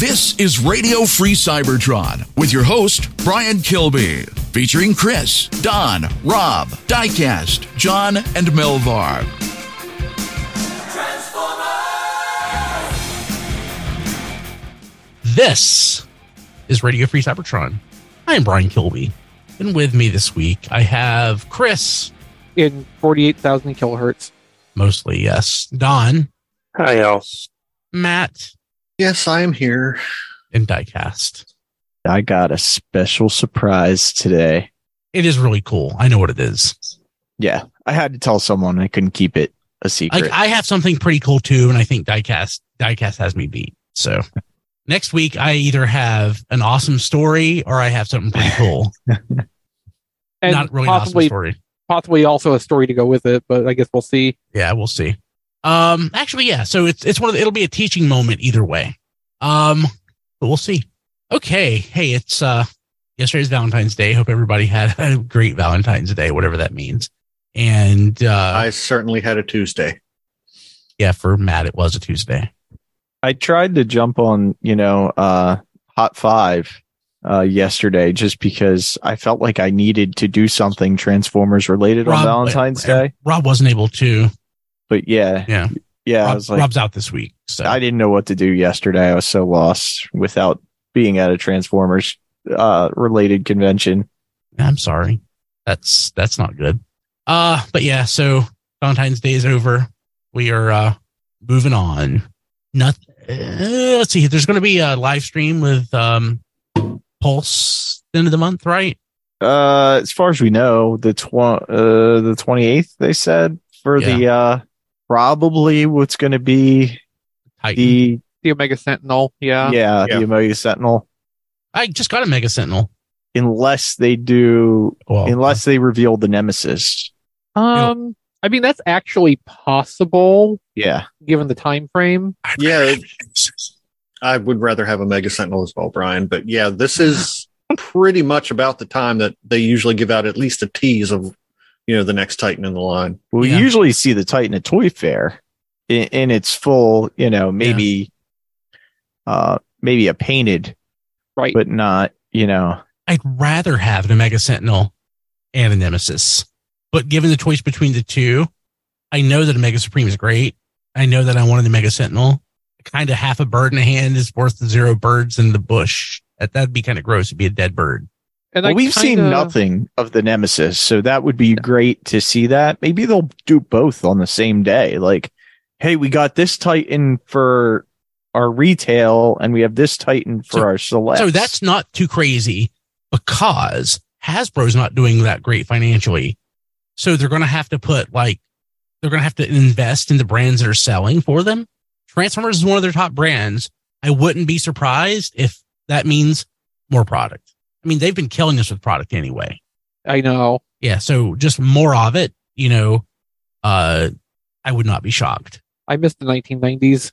This is Radio Free Cybertron with your host, Brian Kilby, featuring Chris, Don, Rob, Diecast, John, and Melvar. This is Radio Free Cybertron. I am Brian Kilby. And with me this week, I have Chris. In 48,000 kilohertz. Mostly, yes. Don. Hi, y'all. Matt. Yes, I am here. In Diecast. I got a special surprise today. It is really cool. I know what it is. Yeah, I had to tell someone. I couldn't keep it a secret. Like, I have something pretty cool too, and I think Diecast Diecast has me beat. So next week, I either have an awesome story or I have something pretty cool. And Not really possibly, an awesome story. possibly also a story to go with it, but I guess we'll see. Yeah, we'll see. Um, actually, yeah. So it's it's one of the, it'll be a teaching moment either way. Um, but we'll see. Okay. Hey, it's uh yesterday's Valentine's Day. Hope everybody had a great Valentine's Day, whatever that means. And uh I certainly had a Tuesday. yeah, for Matt, it was a Tuesday. I tried to jump on, you know, uh, Hot Five uh, yesterday just because I felt like I needed to do something Transformers related on Valentine's Day. Rob wasn't able to. But yeah, Yeah. yeah, I was like, Rob's out this week. So I didn't know what to do yesterday. I was so lost without being at a Transformers uh, related convention. I'm sorry. That's that's not good. Uh but yeah, so Valentine's Day is over. We are uh moving on. Nothing uh, let's see. There's going to be a live stream with um Pulse end of the month, right? Uh, as far as we know, the tw- uh, the 28th, they said for the, uh, probably what's going to be Titan. the, The Omega Sentinel. Yeah. yeah, Yeah. the Omega Sentinel, I just got a Mega Sentinel. unless they do, Well, unless they reveal the Nemesis. Um, I mean, that's actually possible Yeah. given the time frame. Yeah, I would rather have a Mega Sentinel as well, Brian. But yeah, this is pretty much about the time that they usually give out at least a tease of, you know, the next Titan in the line. We Yeah. usually see the Titan at Toy Fair in, in its full, you know, maybe, uh, maybe a painted, Right. but not, you know, I'd rather have an Omega Sentinel and a Nemesis. But given the choice between the two, I know that a Mega Supreme is great. I know that I wanted the Omega Sentinel. Kind of half a bird in a hand is worth the zero birds in the bush. That, that'd be kind of gross. It'd be a dead bird. And well, we've seen kinda- nothing of the Nemesis, so that would be great to see that. Maybe they'll do both on the same day. Like, hey, we got this Titan for our retail, and we have this Titan for So- our select. So that's not too crazy because Hasbro's not doing that great financially. So they're going to have to put like, they're going to have to invest in the brands that are selling for them. Transformers is one of their top brands. I wouldn't be surprised if that means more product. I mean, they've been killing us with product anyway. I know. Yeah. So just more of it, you know, uh, I would not be shocked. I missed the 1990s.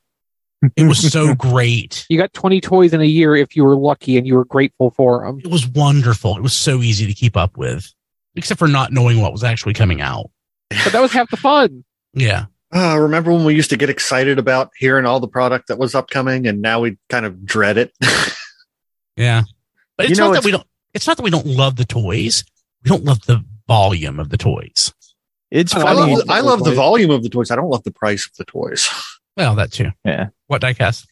It was so great. You got 20 toys in a year if you were lucky and you were grateful for them. It was wonderful. It was so easy to keep up with, except for not knowing what was actually coming out. But that was half the fun. Yeah. Uh, remember when we used to get excited about hearing all the product that was upcoming and now we kind of dread it? Yeah. But You it's know, not that we don't, it's not that we don't love the toys. We don't love the volume of the toys. it's I funny. love, I love the volume of the toys. I don't love the price of the toys. Well, that too. Yeah. What diecast?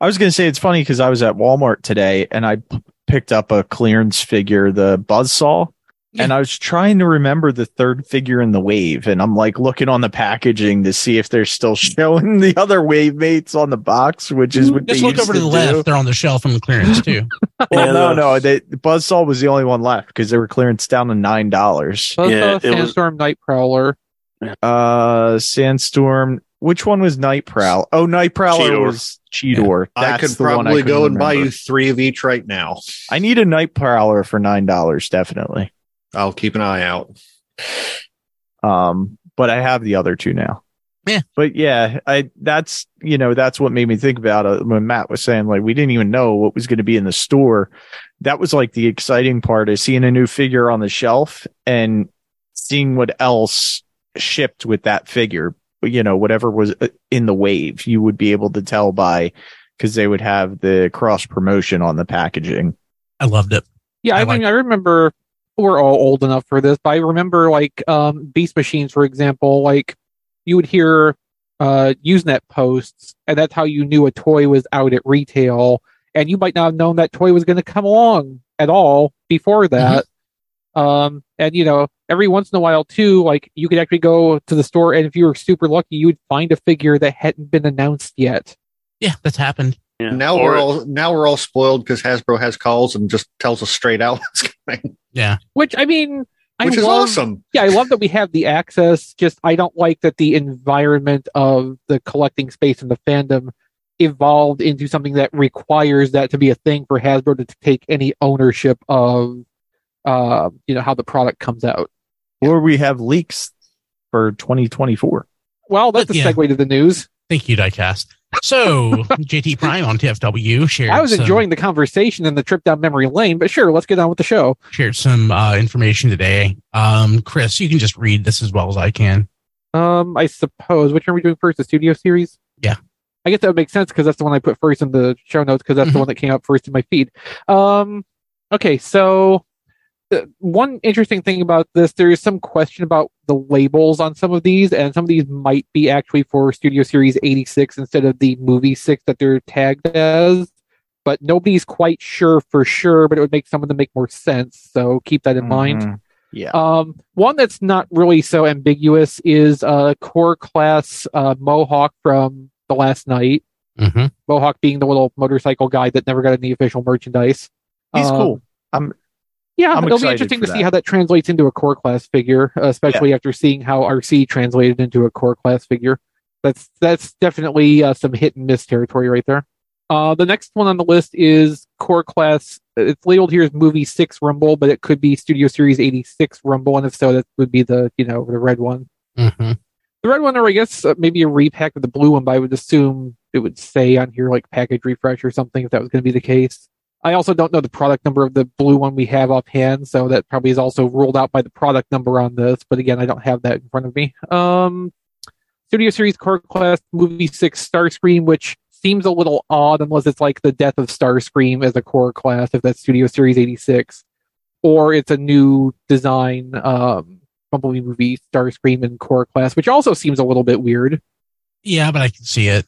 I was going to say it's funny because I was at Walmart today and I p- picked up a clearance figure, the Buzzsaw. Yeah. And I was trying to remember the third figure in the wave, and I'm like looking on the packaging to see if they're still showing the other wave mates on the box, which is what Just they look used over to the do. left. They're on the shelf in the clearance too. Well, Yeah, no, the- no, they, Buzzsaw was the only one left because they were clearance down to nine dollars. Yeah, yeah, it was- Sandstorm Night Prowler. Uh, Sandstorm. Which one was Night Prowl? Oh, Night Prowler Cheetor. was Cheetor. I That's could the one probably couldn't go and buy you three of each right now. I need a Night Prowler for nine dollars, definitely. I'll keep an eye out. Um, but I have the other two now. Yeah. But yeah, I that's you know that's what made me think about it when Matt was saying like we didn't even know what was going to be in the store. That was like the exciting part is seeing a new figure on the shelf and seeing what else shipped with that figure. You know, whatever was uh, in the wave, you would be able to tell by because they would have the cross promotion on the packaging. I loved it. Yeah, I I, like- mean, I remember we're all old enough for this, but I remember like um, Beast Machines, for example. Like you would hear uh, Usenet posts, and that's how you knew a toy was out at retail. And you might not have known that toy was going to come along at all before that. Um, and you know, every once in a while too, like you could actually go to the store, and if you were super lucky, you would find a figure that hadn't been announced yet. Yeah, that's happened. Yeah. Now Or- we're all now we're all spoiled because Hasbro has calls and just tells us straight out what's coming, Yeah. Which I mean, I which is love, awesome. yeah, I love that we have the access. Just I don't like that the environment of the collecting space and the fandom evolved into something that requires that to be a thing for Hasbro to take any ownership of, uh, you know, how the product comes out. Or we have leaks for 2024. Well, that's a yeah. segue to the news. Thank you, Diecast. So JT Prime on TFW shared. I was some- enjoying the conversation and the trip down memory lane, but sure, let's get on with the show. shared some uh, information today. Um, Chris, you can just read this as well as I can. Um, I suppose which one are we doing first? The studio series? Yeah. I guess that would make sense because that's the one I put first in the show notes because that's the Mhm. one that came up first in my feed. Um, okay, so one interesting thing about this, there is some question about the labels on some of these, and some of these might be actually for Studio Series 86 instead of the movie six that they're tagged as. But nobody's quite sure for sure, but it would make some of them make more sense. So keep that in mind. Mhm. Yeah. Um, one that's not really so ambiguous is uh, core class uh, Mohawk from the Last Knight. Mm-hmm. Mohawk being the little motorcycle guy that never got any official merchandise. He's Um, cool. I'm Yeah, I'm it'll be interesting to see how that translates into a core class figure, uh, especially after seeing how Arcee translated into a core class figure. That's that's definitely uh, some hit and miss territory right there. Uh, the next one on the list is core class. It's labeled here as movie six Rumble, but it could be Studio Series eighty six Rumble, and if so, that would be the you know the red one. Mm-hmm. The red one, or I guess uh, maybe a repack of the blue one, but I would assume it would say on here like package refresh or something if that was going to be the case. I also don't know the product number of the blue one we have offhand, so that probably is also ruled out by the product number on this. But again, I don't have that in front of me. Um, Studio Series Core Class Movie Six Starscream, which seems a little odd unless it's like the death of Starscream as a core class, if that's Studio Series 86, or it's a new design. Um, Bumblebee movie Starscream and core class, which also seems a little bit weird. Yeah, but I can see it.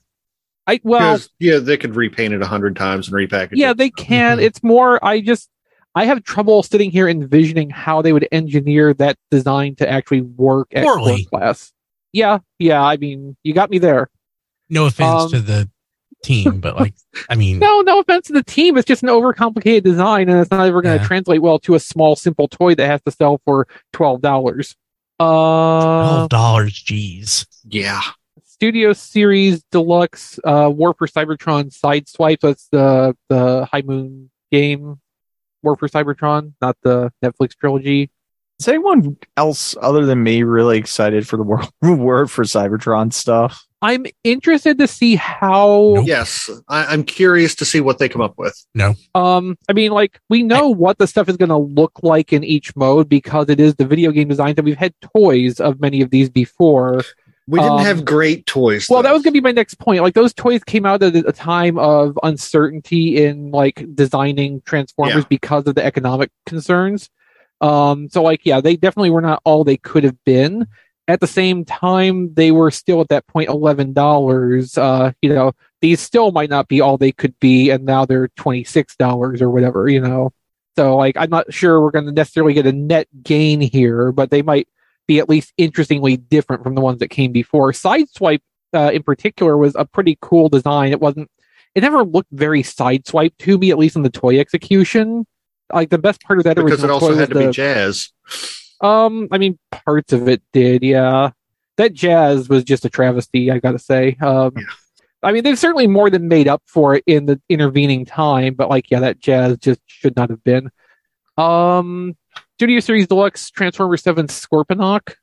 I well, yeah, they could repaint it a hundred times and repackage it. yeah, it. they can. Mhm. It's more. I just I have trouble sitting here envisioning how they would engineer that design to actually work at Poorly. core class. Yeah, yeah. I mean, you got me there. No offense Um, to the team, but like, I mean, No, no offense to the team. It's just an overcomplicated design, and it's not ever going to Yeah. translate well to a small, simple toy that has to sell for twelve dollars. Uh, twelve dollars. Jeez. yeah. Studio Series Deluxe uh, War for Cybertron Sideswipe. That's the the High Moon game. War for Cybertron, not the Netflix trilogy. Is anyone else other than me really excited for the world word for Cybertron stuff? I'm interested to see how. Nope. Yes, I, I'm curious to see what they come up with. No, um, I mean, like we know what the stuff is going to look like in each mode because it is the video game design that we've had toys of many of these before. We didn't Um, have great toys. Well, that was going to be my next point. Like those toys came out at a time of uncertainty in like designing Transformers Yeah. because of the economic concerns. Um, so like, yeah, they definitely were not all they could have been. At the same time, they were still at that point eleven dollars. Uh, you know, these still might not be all they could be, and now they're twenty six dollars or whatever. You know, so like, I'm not sure we're going to necessarily get a net gain here, but they might be at least interestingly different from the ones that came before. Sideswipe, uh, in particular, was a pretty cool design. It wasn't, it never looked very sideswipe to me, at least in the toy execution. Like the best part of that because it also toy had was to the, be Jazz. um, I mean, parts of it did, yeah. That Jazz was just a travesty, I gotta say. Um, Yeah. I mean, they've certainly more than made up for it in the intervening time, but like, yeah, that Jazz just should not have been. Um, Studio Series Deluxe Transformer 7 Scorponok,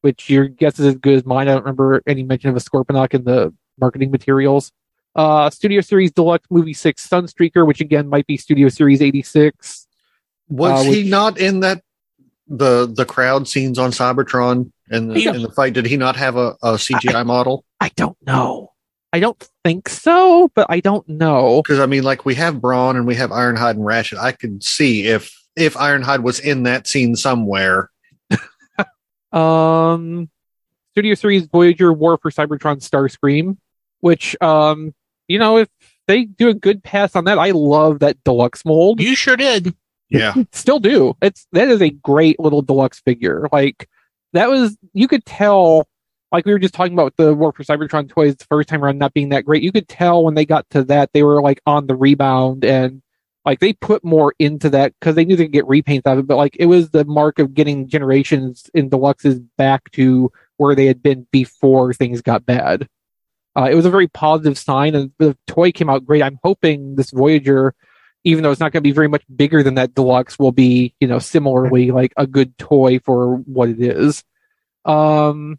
which your guess is as good as mine. I don't remember any mention of a Scorponok in the marketing materials. Uh, Studio Series Deluxe Movie 6 Sunstreaker, which again might be Studio Series 86. Was uh, he not in that the the crowd scenes on Cybertron and the, Yeah. in the fight? Did he not have a, a CGI model? I don't know. I don't think so, but I don't know. Because I mean, like we have Brawn and we have Ironhide and Ratchet. I could see if if Ironhide was in that scene somewhere. Um, Studio Series Voyager War for Cybertron Starscream, which um, you know, if they do a good pass on that, I love that deluxe mold. You sure did. Yeah, Still do. It's that is a great little deluxe figure. Like that was you could tell. Like we were just talking about the War for Cybertron toys the first time around not being that great. You could tell when they got to that they were like on the rebound and like they put more into that because they knew they could get repaints out of it. But like it was the mark of getting generations in deluxes back to where they had been before things got bad. Uh, it was a very positive sign, and the toy came out great. I'm hoping this Voyager, even though it's not going to be very much bigger than that deluxe, will be you know similarly like a good toy for what it is. Um,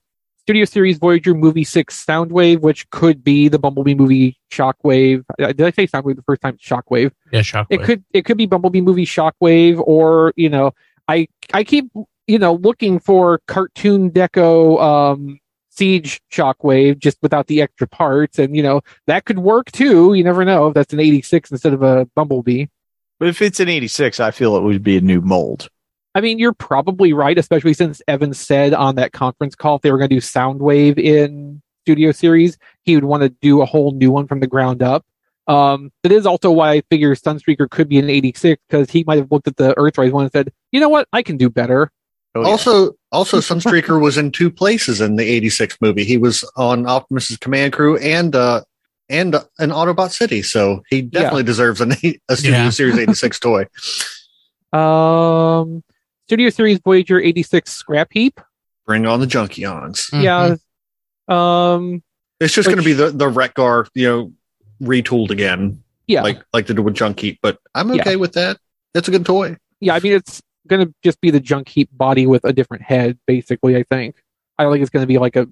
Studio Series Voyager Movie Six Soundwave, which could be the Bumblebee movie Shockwave. Uh, Did I say Soundwave the first time? Shockwave Yeah, Shockwave. it could it could be Bumblebee movie Shockwave or you know I I keep you know looking for cartoon deco um siege Shockwave just without the extra parts and you know that could work too you never know if that's an 86 instead of a Bumblebee But if it's an 86, I feel it would be a new mold. I mean you're probably right especially since Evan said on that conference call if they were going to do Soundwave in Studio Series he would want to do a whole new one from the ground up um, that is also why I figure Sunstreaker could be an 86 because he might have looked at the Earthrise one and said, you know what, I can do better. Oh, yeah. also, also, Sunstreaker was in two places in the '86 movie. He was on Optimus's command crew and uh and uh, an Autobot City, so he definitely deserves an, a Studio Yeah. Series '86 toy. Um, Studio Series Voyager 86 Scrap Heap. Bring on the Junkions. Mhm. Yeah. Um, It's just going to be the the Wreckgar, you know, retooled again, yeah. like like they did with Junk Heap. But I'm Yeah. okay with that. It's a good toy. yeah, I mean, it's going to just be the junk heap body with a different head, basically, I think. I don't think it's going to be like a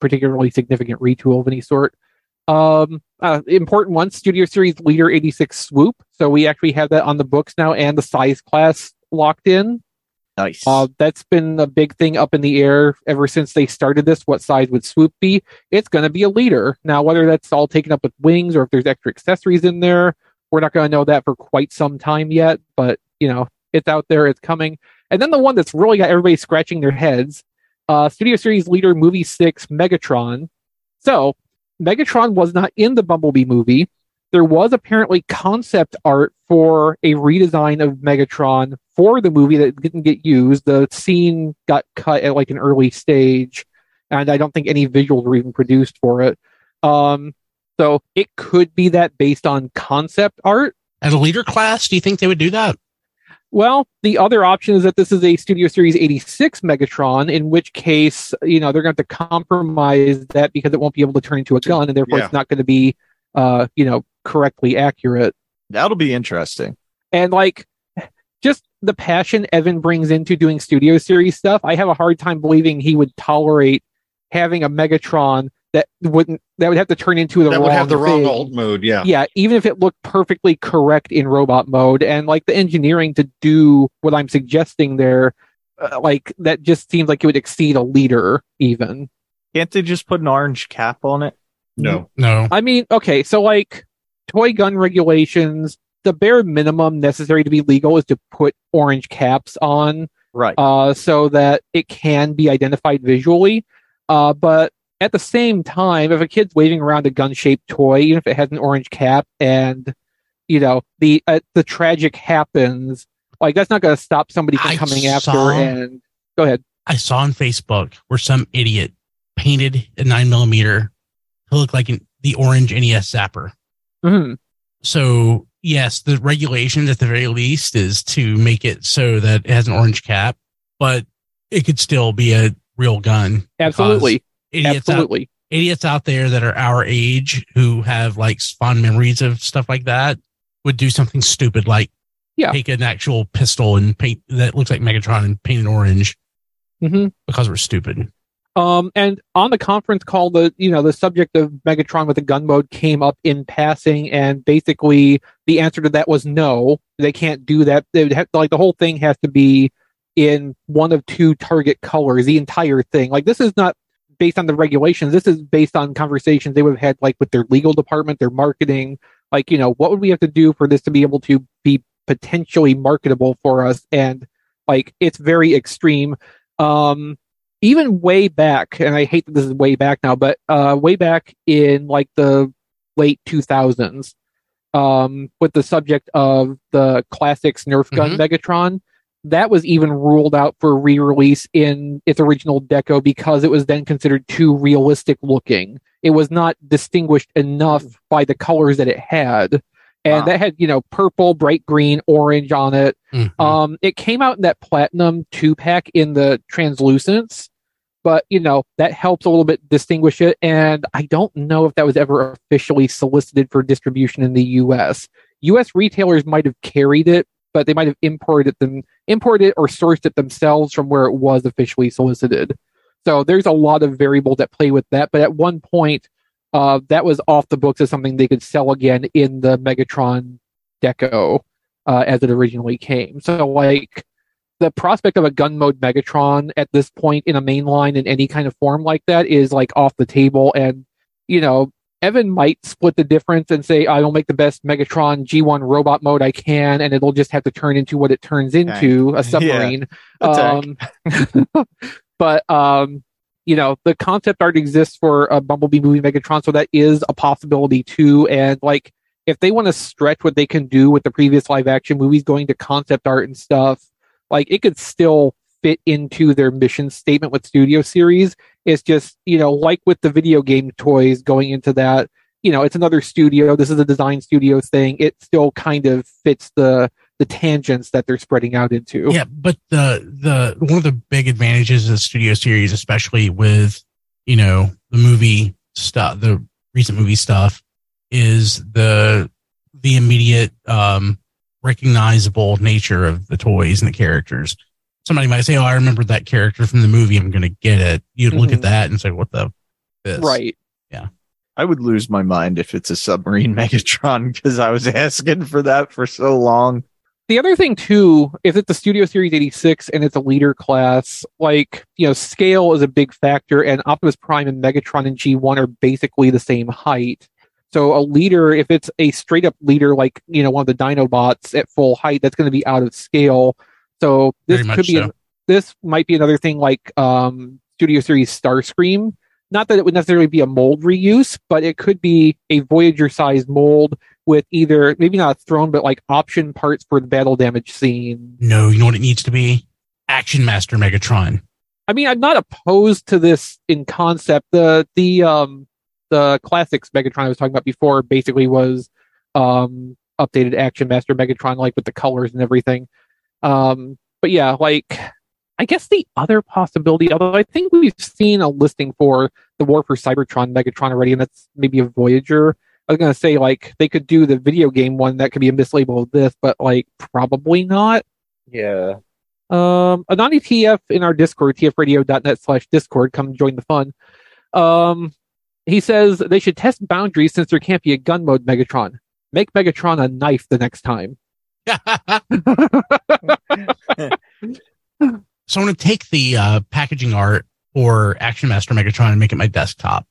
particularly significant retool of any sort. Um, uh, important one, Studio Series Leader 86 Swoop. So we actually have that on the books now and the size class locked in. Nice. Uh, that's been a big thing up in the air ever since they started this. What size would Swoop be? It's going to be a leader. Now, whether that's all taken up with wings or if there's extra accessories in there, we're not going to know that for quite some time yet. But, you know, it's out there, it's coming. And then the one that's really got everybody scratching their heads uh, Studio Series Leader Movie 6 Megatron. So, Megatron was not in the Bumblebee movie. There was apparently concept art for a redesign of Megatron for the movie that didn't get used. The scene got cut at like an early stage, and I don't think any visuals were even produced for it. Um, so it could be that based on concept art. As a leader class, do you think they would do that? Well, the other option is that this is a Studio Series 86 Megatron, in which case, you know, they're going to have to compromise that because it won't be able to turn into a gun, and therefore Yeah. it's not going to be, uh, you know, correctly accurate. That'll be interesting. And like, just the passion Evan brings into doing Studio Series stuff, I have a hard time believing he would tolerate having a Megatron that wouldn't that would have to turn into the that wrong would have the wrong thing alt mode. Yeah. yeah, even if it looked perfectly correct in robot mode and like the engineering to do what I'm suggesting there, uh, like that just seems like it would exceed a leader even. Can't they just put an orange cap on it? No. No. I mean, okay, so like toy gun regulations, the bare minimum necessary to be legal is to put orange caps on Right. uh, so that it can be identified visually. Uh, but at the same time, if a kid's waving around a gun-shaped toy, even if it has an orange cap, and you know the uh, the tragic happens, like that's not going to stop somebody from I coming after. saw- And go ahead. I saw on Facebook where some idiot painted a nine millimeter to look like an, the orange NES zapper. Mhm. So yes, the regulations at the very least is to make it so that it has an orange cap, but it could still be a real gun. Absolutely, Idiots out, absolutely. idiots out there that are our age who have like fond memories of stuff like that would do something stupid like Yeah. take an actual pistol and paint that looks like Megatron and paint it orange hmm because we're stupid. Um, and on the conference call, the you know the subject of Megatron with a gun mode came up in passing, and basically the answer to that was no, they can't do that. They have like the whole thing has to be in one of two target colors, the entire thing. Like this is not based on the regulations. This is based on conversations they would have had like with their legal department, their marketing. Like, you know, what would we have to do for this to be able to be potentially marketable for us? And like, it's very extreme. Um, even way back, and I hate that this is way back now, but uh, way back in like the late 2000s, um, with the subject of the classics Nerf gun Mhm. Megatron, that was even ruled out for re-release in its original deco because it was then considered too realistic looking. It was not distinguished enough by the colors that it had. And Wow. that had, you know, purple, bright green, orange on it. Mhm. Um, it came out in that platinum two pack in the translucence, but you know that helps a little bit distinguish it. And I don't know if that was ever officially solicited for distribution in the U.S. U.S. retailers might have carried it, but they might have imported it them, imported it or sourced it themselves from where it was officially solicited. So there's a lot of variables that play with that. But at one point, uh, that was off the books as something they could sell again in the Megatron deco uh, as it originally came. So like the prospect of a gun mode Megatron at this point in a main line in any kind of form like that is like off the table. And you know, Evan might split the difference and say, "I will make the best Megatron G1 robot mode I can," and it'll just have to turn into what it turns into a submarine. Tank. Um, but um, you know, the concept art exists for a Bumblebee movie Megatron, so that is a possibility too. And like, if they want to stretch what they can do with the previous live action movies, going to concept art and stuff, like it could still fit into their mission statement with Studio Series. It's just you know, like with the video game toys going into that. You know, it's another studio. This is a design studio thing. It still kind of fits the the tangents that they're spreading out into. Yeah, but the the one of the big advantages of the Studio Series, especially with you know the movie stuff, the recent movie stuff, is the the immediate um, recognizable nature of the toys and the characters. Somebody might say, "Oh, I remember that character from the movie. I'm going to get it." You'd look at Mhm. that and say, "What the?" This? Right. Yeah. I would lose my mind if it's a submarine Megatron because I was asking for that for so long. The other thing too, is that the Studio Series 86 and it's a leader class, like, you know, scale is a big factor and Optimus Prime and Megatron and G1 are basically the same height. So a leader, if it's a straight up leader, like, you know, one of the Dinobots at full height, that's going to be out of scale. So this Very could be, so. this might be another thing like, um, Studio Series Starscream. Not that it would necessarily be a mold reuse, but it could be a Voyager sized mold with either maybe not a throne, but like option parts for the battle damage scene. No, you know what it needs to be? Action Master Megatron. I mean, I'm not opposed to this in concept. The the um the classics Megatron I was talking about before basically was um updated Action Master Megatron, like with the colors and everything. Um, but yeah, like I guess the other possibility, although I think we've seen a listing for the War for Cybertron Megatron already, and that's maybe a Voyager. I was gonna say like they could do the video game one that could be a mislabel of this, but like probably not. Yeah. Um, Anani TF in our Discord, tfradio.net slash Discord, come join the fun. Um, he says they should test boundaries since there can't be a gun mode Megatron. Make Megatron a knife the next time. So I'm going to take the uh, packaging art for Action Master Megatron and make it my desktop.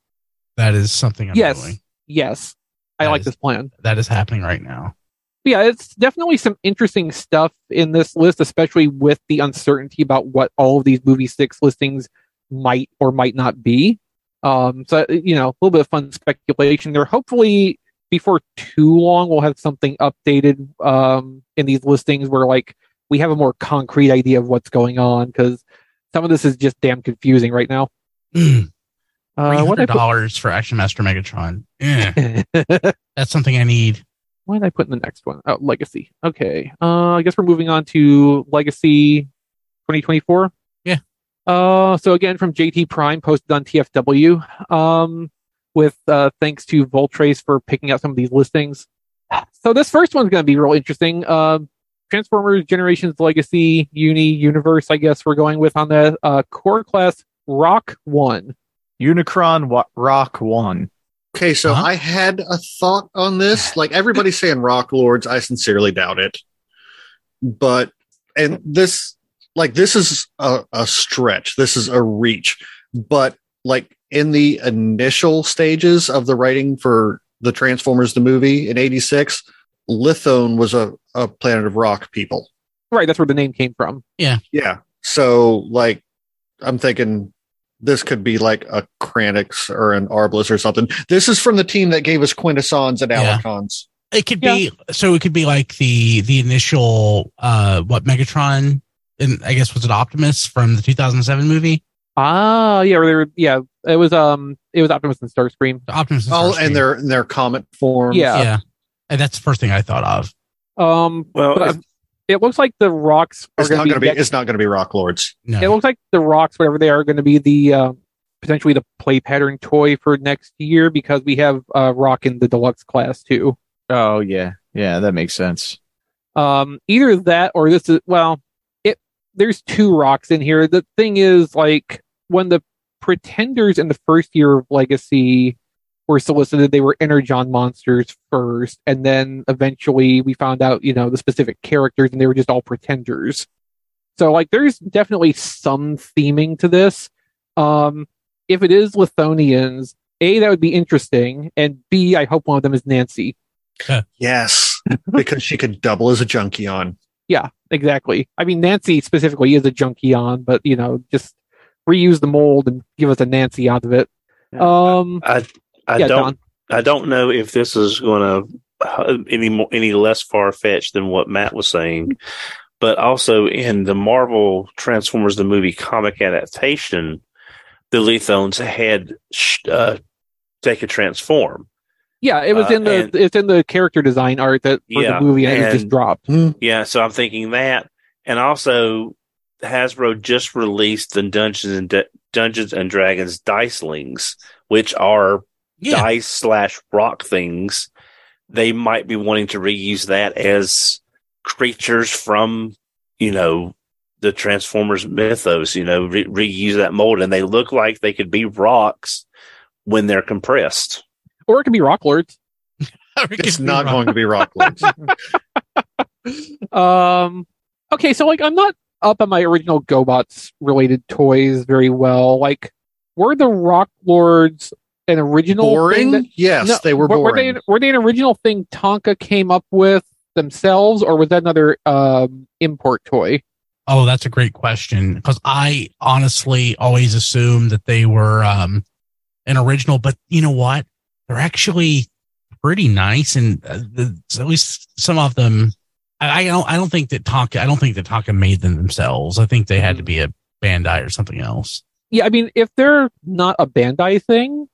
That is something I'm yes, doing. yes, I That like is- this plan. That is happening right now. But yeah, it's definitely some interesting stuff in this list, especially with the uncertainty about what all of these movie six listings might or might not be. Um, so you know, a little bit of fun speculation there. Hopefully, before too long, we'll have something updated um, in these listings where like we have a more concrete idea of what's going on because some of this is just damn confusing right now. Uh, what hundred did I dollars for Action Master Megatron. Eh, that's something I need. what did I put in the next one? Oh, Legacy. Okay. Uh, I guess we're moving on to Legacy 2024. Yeah. Uh, so again, from JT Prime, posted on TFW, um, with uh, thanks to Voltrace for picking out some of these listings. So this first one's going to be real interesting. Uh, Transformers Generations Legacy Uni Universe, I guess we're going with on the uh, core class Rock One. Unicron wa- Rock One. Okay, so Huh? I had a thought on this. Like everybody's saying Rock Lords, I sincerely doubt it. But and this like this is a, a stretch. This is a reach. But like in the initial stages of the writing for the Transformers the movie in '86, Lithone was a, a planet of rock people. Right, that's where the name came from. Yeah. Yeah. So like I'm thinking this could be like a Kranix or an Arblus or something. This is from the team that gave us Quintessons and Yeah. Alicons. It could be so. It could be like the the initial uh what Megatron and I guess was it Optimus from the 2007 movie. Ah, yeah, or they were, yeah, it was um, it was Optimus and Starscream. The Optimus. and Oh, and their their comet form. Yeah. yeah, and that's the first thing I thought of. Um, Well, but, if- it looks like the rocks are It's going not to gonna be. be it's not gonna be Rock Lords. No, it looks like the rocks, whatever they are, going to be the uh, potentially the play pattern toy for next year because we have uh, rock in the deluxe class too. Oh yeah, yeah, that makes sense. Um, either that or this is well, it there's two rocks in here. The thing is, like when the pretenders in the first year of Legacy were solicited, they were Energon monsters first, and then eventually we found out, you know, the specific characters, and they were just all pretenders. So, like, there's definitely some theming to this. Um, if it is Lithonians, a that would be interesting, and b I hope one of them is Nancy. Yes. because she could double as a Junkion. Yeah, exactly. I mean, Nancy specifically is a Junkion, but you know, just reuse the mold and give us a Nancy out of it. Um, I I yeah, don't Don. I don't know if this is going to any more any less far fetched than what Matt was saying, but also in the Marvel Transformers the movie comic adaptation, the Lethones had uh, take a transform. Yeah, it was Uh, in the and- it's in the character design art that for Yeah, the movie and it just dropped. Yeah, so I'm thinking that, and also Hasbro just released the Dungeons and D- Dungeons and Dragons Dicelings, which are yeah, dice slash rock things, they might be wanting to reuse that as creatures from, you know, the Transformers mythos, you know, re- reuse that mold. And they look like they could be rocks when they're compressed. Or it could be Rock Lords. It's not going to be Rock Lords. Um, okay, so like I'm not up on my original GoBots related toys very well. Like, were the Rock Lords an original thing boring? that- yes, No, they were Were boring. they were they an original thing Tonka came up with themselves, or was that another um, import toy? Oh, that's a great question because I honestly always assumed that they were um, an original, but you know what? They're actually pretty nice, and uh, the, at least some of them. I, I don't. I don't think that Tonka. I don't think that Tonka made them themselves. I think they had to be a Bandai or something else. Yeah, I mean, if they're not a Bandai thing,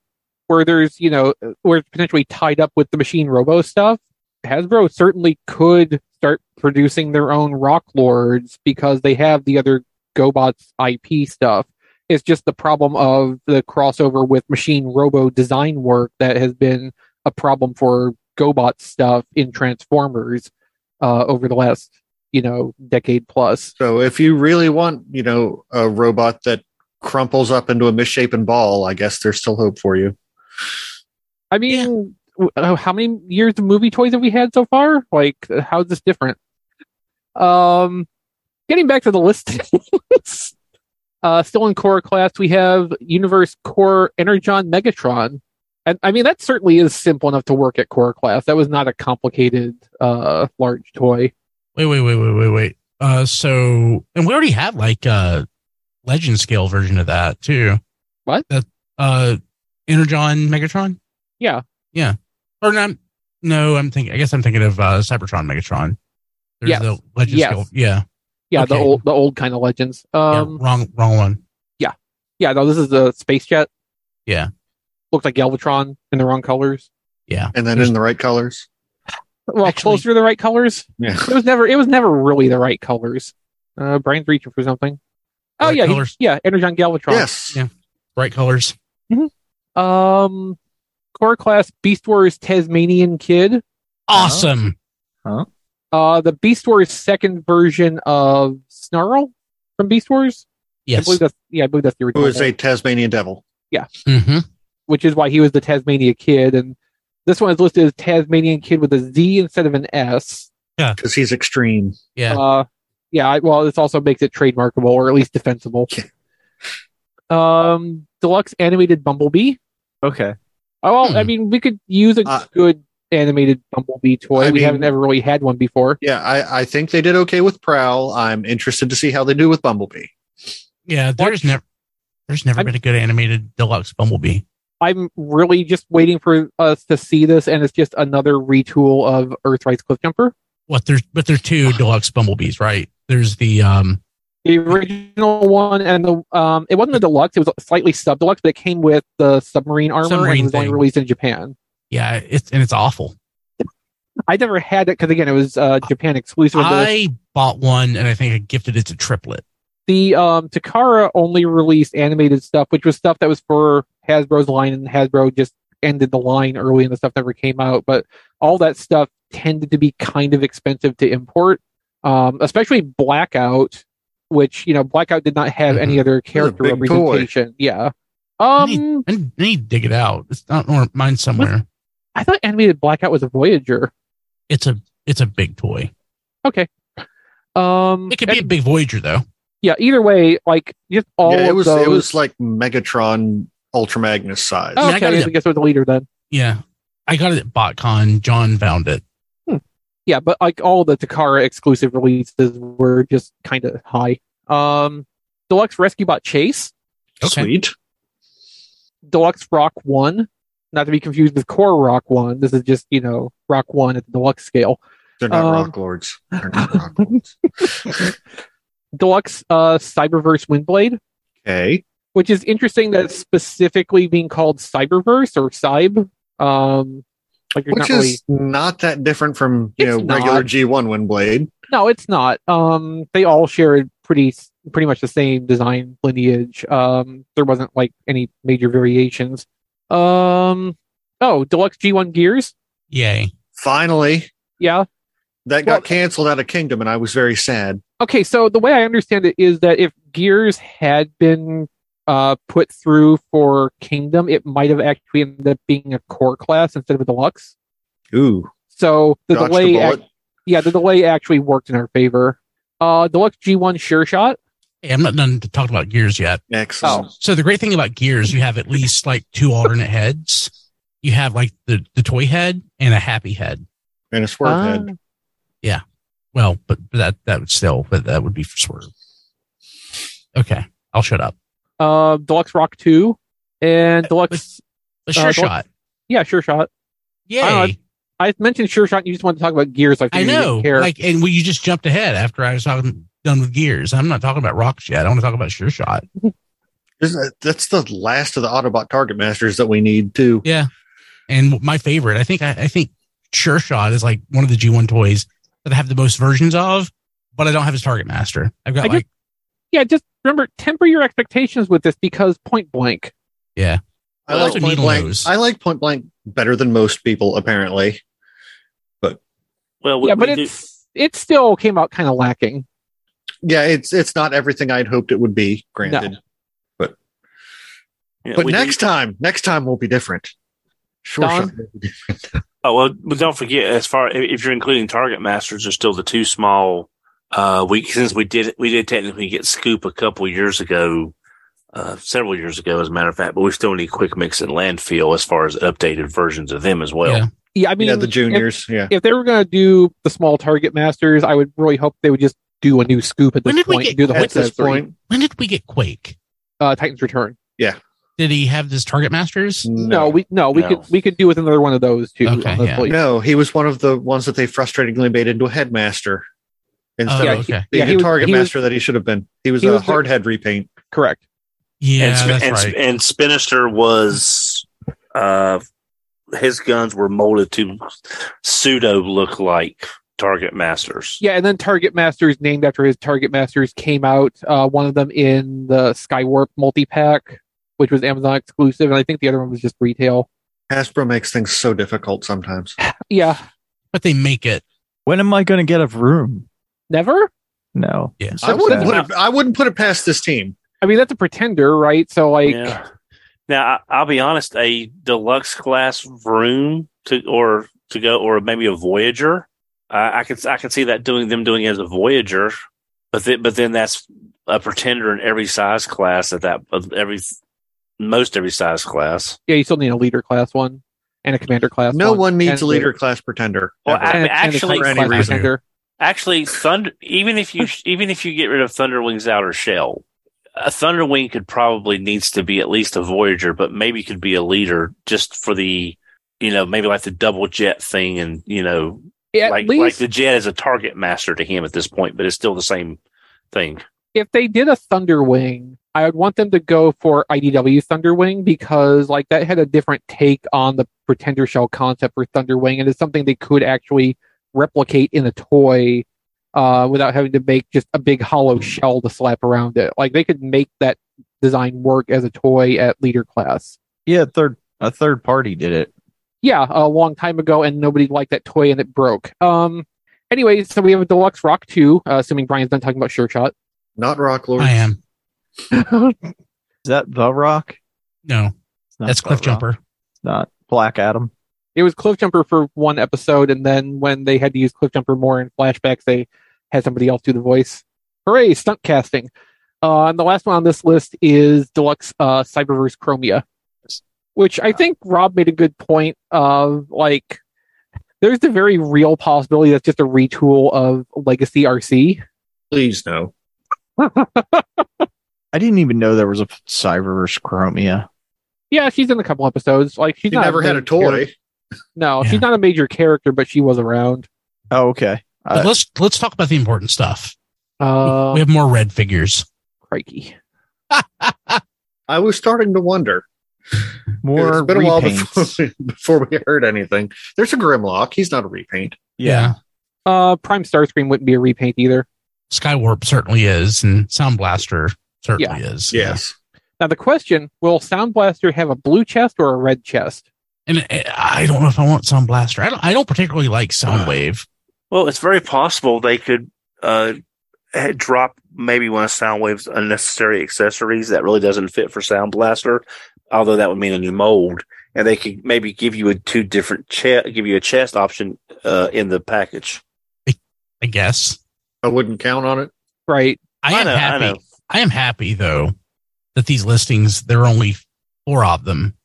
where there's you know where it's potentially tied up with the Machine Robo stuff, Hasbro certainly could start producing their own Rock Lords because they have the other GoBots IP stuff. It's just the problem of the crossover with Machine Robo design work that has been a problem for GoBot stuff in Transformers uh, over the last you know decade plus. So if you really want, you know, a robot that crumples up into a misshapen ball, I guess there's still hope for you. I mean, w- uh, how many years of movie toys have we had so far? Like, uh, how is this different? Um, getting back to the list, uh, still in core class, we have Universe Core Energon Megatron. And I mean, that certainly is simple enough to work at core class. That was not a complicated, uh, large toy. Wait, wait, wait, wait, wait, wait. Uh, so, and we already have like a legend scale version of that too. What? That uh, Energon Megatron. Yeah. Yeah. Or not? No, I'm thinking. I guess I'm thinking of uh, Cybertron Megatron. There's Yes. the legend Yes. scale. Yeah. Yeah, the old, the old kind of legends. Um, yeah. Wrong, wrong one. yeah, Yeah, no, this is the space jet. Yeah. Looks like Galvatron in the wrong colors. Yeah. And then There's- in the right colors. Well, Actually- closer to the right colors. Yeah. It was never. It was never really the right colors. Uh, Brian's reaching for something. Oh Right yeah, he- yeah, Energon Galvatron. Yes. Yeah. Bright colors. Um, core class Beast Wars Tasmanian Kid. Awesome. Huh? Uh, the Beast Wars second version of Snarl from Beast Wars. I Yes. believe that's yeah, I believe that's the Who original. is a Tasmanian devil. Yeah. hmm which is why he was the Tasmania Kid, and this one is listed as Tasmanian Kid with a Z instead of an S. Yeah. Because he's extreme. Yeah. Uh, yeah. Well, this also makes it trademarkable or at least defensible. Um, deluxe animated Bumblebee. Okay. Oh, well, I Hmm. mean, we could use a Uh, good animated Bumblebee toy. I we mean- haven't ever really had one before. Yeah, I, I think they did okay with Prowl. I'm interested to see how they do with Bumblebee. Yeah, there's never there's never I'm- been a good animated deluxe Bumblebee. I'm really just waiting for us to see this, and it's just another retool of Earthrise Cliffjumper. What there's but there's two deluxe Bumblebees, right? There's the um The original one and the um, it wasn't a deluxe; it was slightly sub deluxe, but it came with the submarine armor Submarine and was only thing. released in Japan. yeah, it's and it's awful. I never had it because again, it was uh, Japan exclusive. I bought one and I think I gifted it to Triplet. the um Takara only released animated stuff, which was stuff that was for Hasbro's line, and Hasbro just ended the line early, and the stuff never came out. But all that stuff tended to be kind of expensive to import, um, especially Blackout, which you know Blackout did not have any other character big toy. representation. Yeah. I need, Um, I need to dig it out. It's not or mine somewhere. I thought animated Blackout was a Voyager. It's a it's a big toy. Okay. Um, It could be a big Voyager though. yeah. Either way, like just all yeah, it of was those. it was like Megatron Ultra Magnus size. Oh, I I okay, got I it- guess it was the leader then. Yeah. I got it at BotCon. John found it. Yeah, but like all the Takara exclusive releases were just kind of high. Um, Deluxe Rescue Bot Chase, Okay. Sweet. Deluxe Rock One, not to be confused with Core Rock One. This is just you know Rock One at the deluxe scale. They're not Um, rock lords. They're not rock lords. Deluxe uh, Cyberverse Windblade, Okay. which is interesting that it's specifically being called Cyberverse or Cyb. Um, like you're Which not really is not that different from you It's know regular not. G1 Windblade. No, it's not. Um, they all share pretty pretty much the same design lineage. Um, there wasn't like any major variations. Um, oh, deluxe G1 Gears. Yay. Finally, Yeah. that Well- got canceled out of Kingdom, and I was very sad. Okay, so the way I understand it is that if Gears had been uh put through for Kingdom, it might have actually ended up being a core class instead of a deluxe. Ooh, So the dodged delay, the ac- yeah, the delay actually worked in our favor. Uh, deluxe G1 sure shot. Hey, I'm not done to talk about Gears yet. Excellent. Oh. So the great thing about Gears, you have at least like two alternate heads. You have like the, the toy head and a happy head. And a Swerve Ah. head. Yeah. Well, but that that would still but that would be for Swerve. Okay, I'll shut up. Uh, deluxe Rock 2 and deluxe A Uh, sure don't- shot. Yeah, sure shot. Yay. I mentioned sure shot. And you just wanted to talk about Gears. I, I figured you didn't know. Care. Like, and we, you just jumped ahead after I was talking done with Gears. I'm not talking about rocks yet. I want to talk about sure shot. Isn't that- That's the last of the Autobot Target Masters that we need too. Yeah. And my favorite, I think, I, I think sure shot is like one of the G1 toys that I have the most versions of, but I don't have his target master. I've got I get- like, yeah, just remember temper your expectations with this because point blank. yeah. I like Point Blank. nose. I like Point Blank better than most people, apparently. But Well, we, yeah, but we do- it's it still came out kind of lacking. Yeah, it's it's not everything I'd hoped it would be. Granted, yeah, but we do- next time, next time will be different. Sure, Don? shot will be different. Oh well, but don't forget, as far if you're including Target Masters, there's still the two small. Uh, we since we did we did technically get Scoop a couple years ago, uh, several years ago, as a matter of fact. But we still need Quick Mix and Landfill as far as updated versions of them as well. Yeah. Yeah, I mean, yeah, the if- juniors. yeah, If, they were going to do the small target masters, I would really hope they would just do a new scoop at When this did we point. get do the whole at this set three. point, When did we get Quake? uh, Titans Return. Yeah. Did he have this target masters? No, we no, we No. could we could do with another one of those too. Okay, yeah. no, he was one of the ones that they frustratingly made into a headmaster instead Oh, of okay. being Yeah, he a target he was- master that he should have been. He was he a was the- head repaint. Correct. Yeah, and, Sp- that's and, right. and Spinister was, uh, his guns were molded to pseudo look like Target Masters. Yeah, and then Target Masters, named after his Target Masters, came out. Uh, one of them in the Skywarp multi pack, which was Amazon exclusive, and I think the other one was just retail. Hasbro makes things so difficult sometimes. Yeah, but they make it. When am I going to get a room? Never. No. Yeah. I wouldn't put it. I wouldn't put it past this team. I mean, that's a pretender, right? So, like, Yeah. Now I, I'll be honest, a deluxe class room to or to go or maybe a Voyager. I I could I could see that doing them doing it as a Voyager, but then but then that's a pretender in every size class at that of every most every size class. Yeah, you still need a leader class one and a commander class. No one needs a leader class pretender. Well. I- and a- and a actually- class For any reason. pretender. Actually, Thunder even if you even if you get rid of Thunderwing's outer shell, a Thunderwing could probably needs to be at least a Voyager, but maybe could be a leader just for the you know maybe like the double jet thing, and you know At like least like the jet is a target master to him at this point, but it's still the same thing. if they did a Thunderwing, I would want them to go for IDW Thunderwing because like that had a different take on the Pretender Shell concept for Thunderwing, and it's something they could actually replicate in a toy uh, without having to make just a big hollow shell to slap around it. Like they could make that design work as a toy at leader class. Yeah, third a third party did it. Yeah, a long time ago, and nobody liked that toy, and it broke. Um. Anyway, so we have a deluxe Rock 2, uh, assuming Brian's done talking about Sure Shot. Not Rock Lord. I am. Is that the Rock? No, It's not that's Cliff Jumper. Not Black Adam. It was Cliff Jumper for one episode, and then when they had to use Cliff Jumper more in flashbacks, they had somebody else do the voice. Hooray, stunt casting. Uh, and the last one on this list is Deluxe uh, Cyberverse Chromia, which I think Rob made a good point of like, there's the very real possibility that's just a retool of Legacy Arcee. Please no. I didn't even know there was a Cyberverse Chromia. Yeah, she's in a couple episodes. Like she's She not never had a toy. character- No, Yeah. she's not a major character, but she was around. Oh, okay. Uh, let's let's talk about the important stuff. Uh, we have more red figures. crikey. I was starting to wonder. more it's been a while before we, before we heard anything. There's a Grimlock. He's not a repaint. yeah. Uh, Prime Starscream wouldn't be a repaint either. Skywarp certainly is, and Sound Blaster certainly is. Yes. Now the question: Will Sound Blaster have a blue chest or a red chest? And I don't know if I want Sound Blaster. I don't. I don't particularly like Soundwave. Well, it's very possible they could uh, drop maybe one of Soundwave's unnecessary accessories that really doesn't fit for Sound Blaster, although that would mean a new mold. And they could maybe give you a two different chest, give you a chest option uh, in the package. I guess. I wouldn't count on it. Right. I I am know, happy. know. I am happy though that these listings there are only four of them,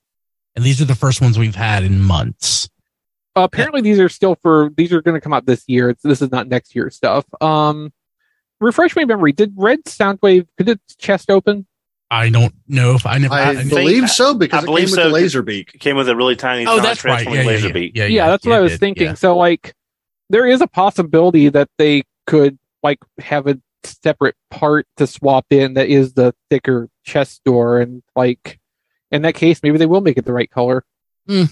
and these are the first ones we've had in months. Uh, apparently, these are still for these are going to come out this year. It's, this is not next year stuff. Um, refresh my memory. Did Red Soundwave could its chest open? I don't know if I never. I, I- believe so because I it came believe with a laser beak. It came with a really tiny, oh, that's right. Yeah, yeah, laser yeah, beak. yeah, Yeah, that's what I was did, thinking. yeah. So like, there is a possibility that they could like have a separate part to swap in that is the thicker chest door, and like in that case, maybe they will make it the right color. Hmm.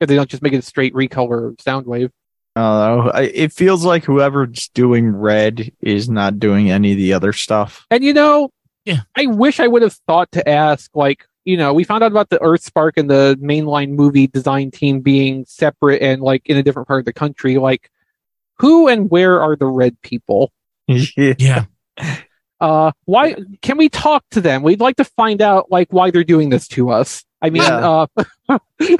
If they don't just make it a straight recolor of Soundwave. I don't know. I, it feels like whoever's doing red is not doing any of the other stuff. And you know, Yeah. I wish I would have thought to ask, like, you know, we found out about the Earth Spark and the mainline movie design team being separate and like in a different part of the country. Like, who and where are the red people? yeah. Uh, why can we talk to them? We'd like to find out like why they're doing this to us. I mean, Yeah. uh,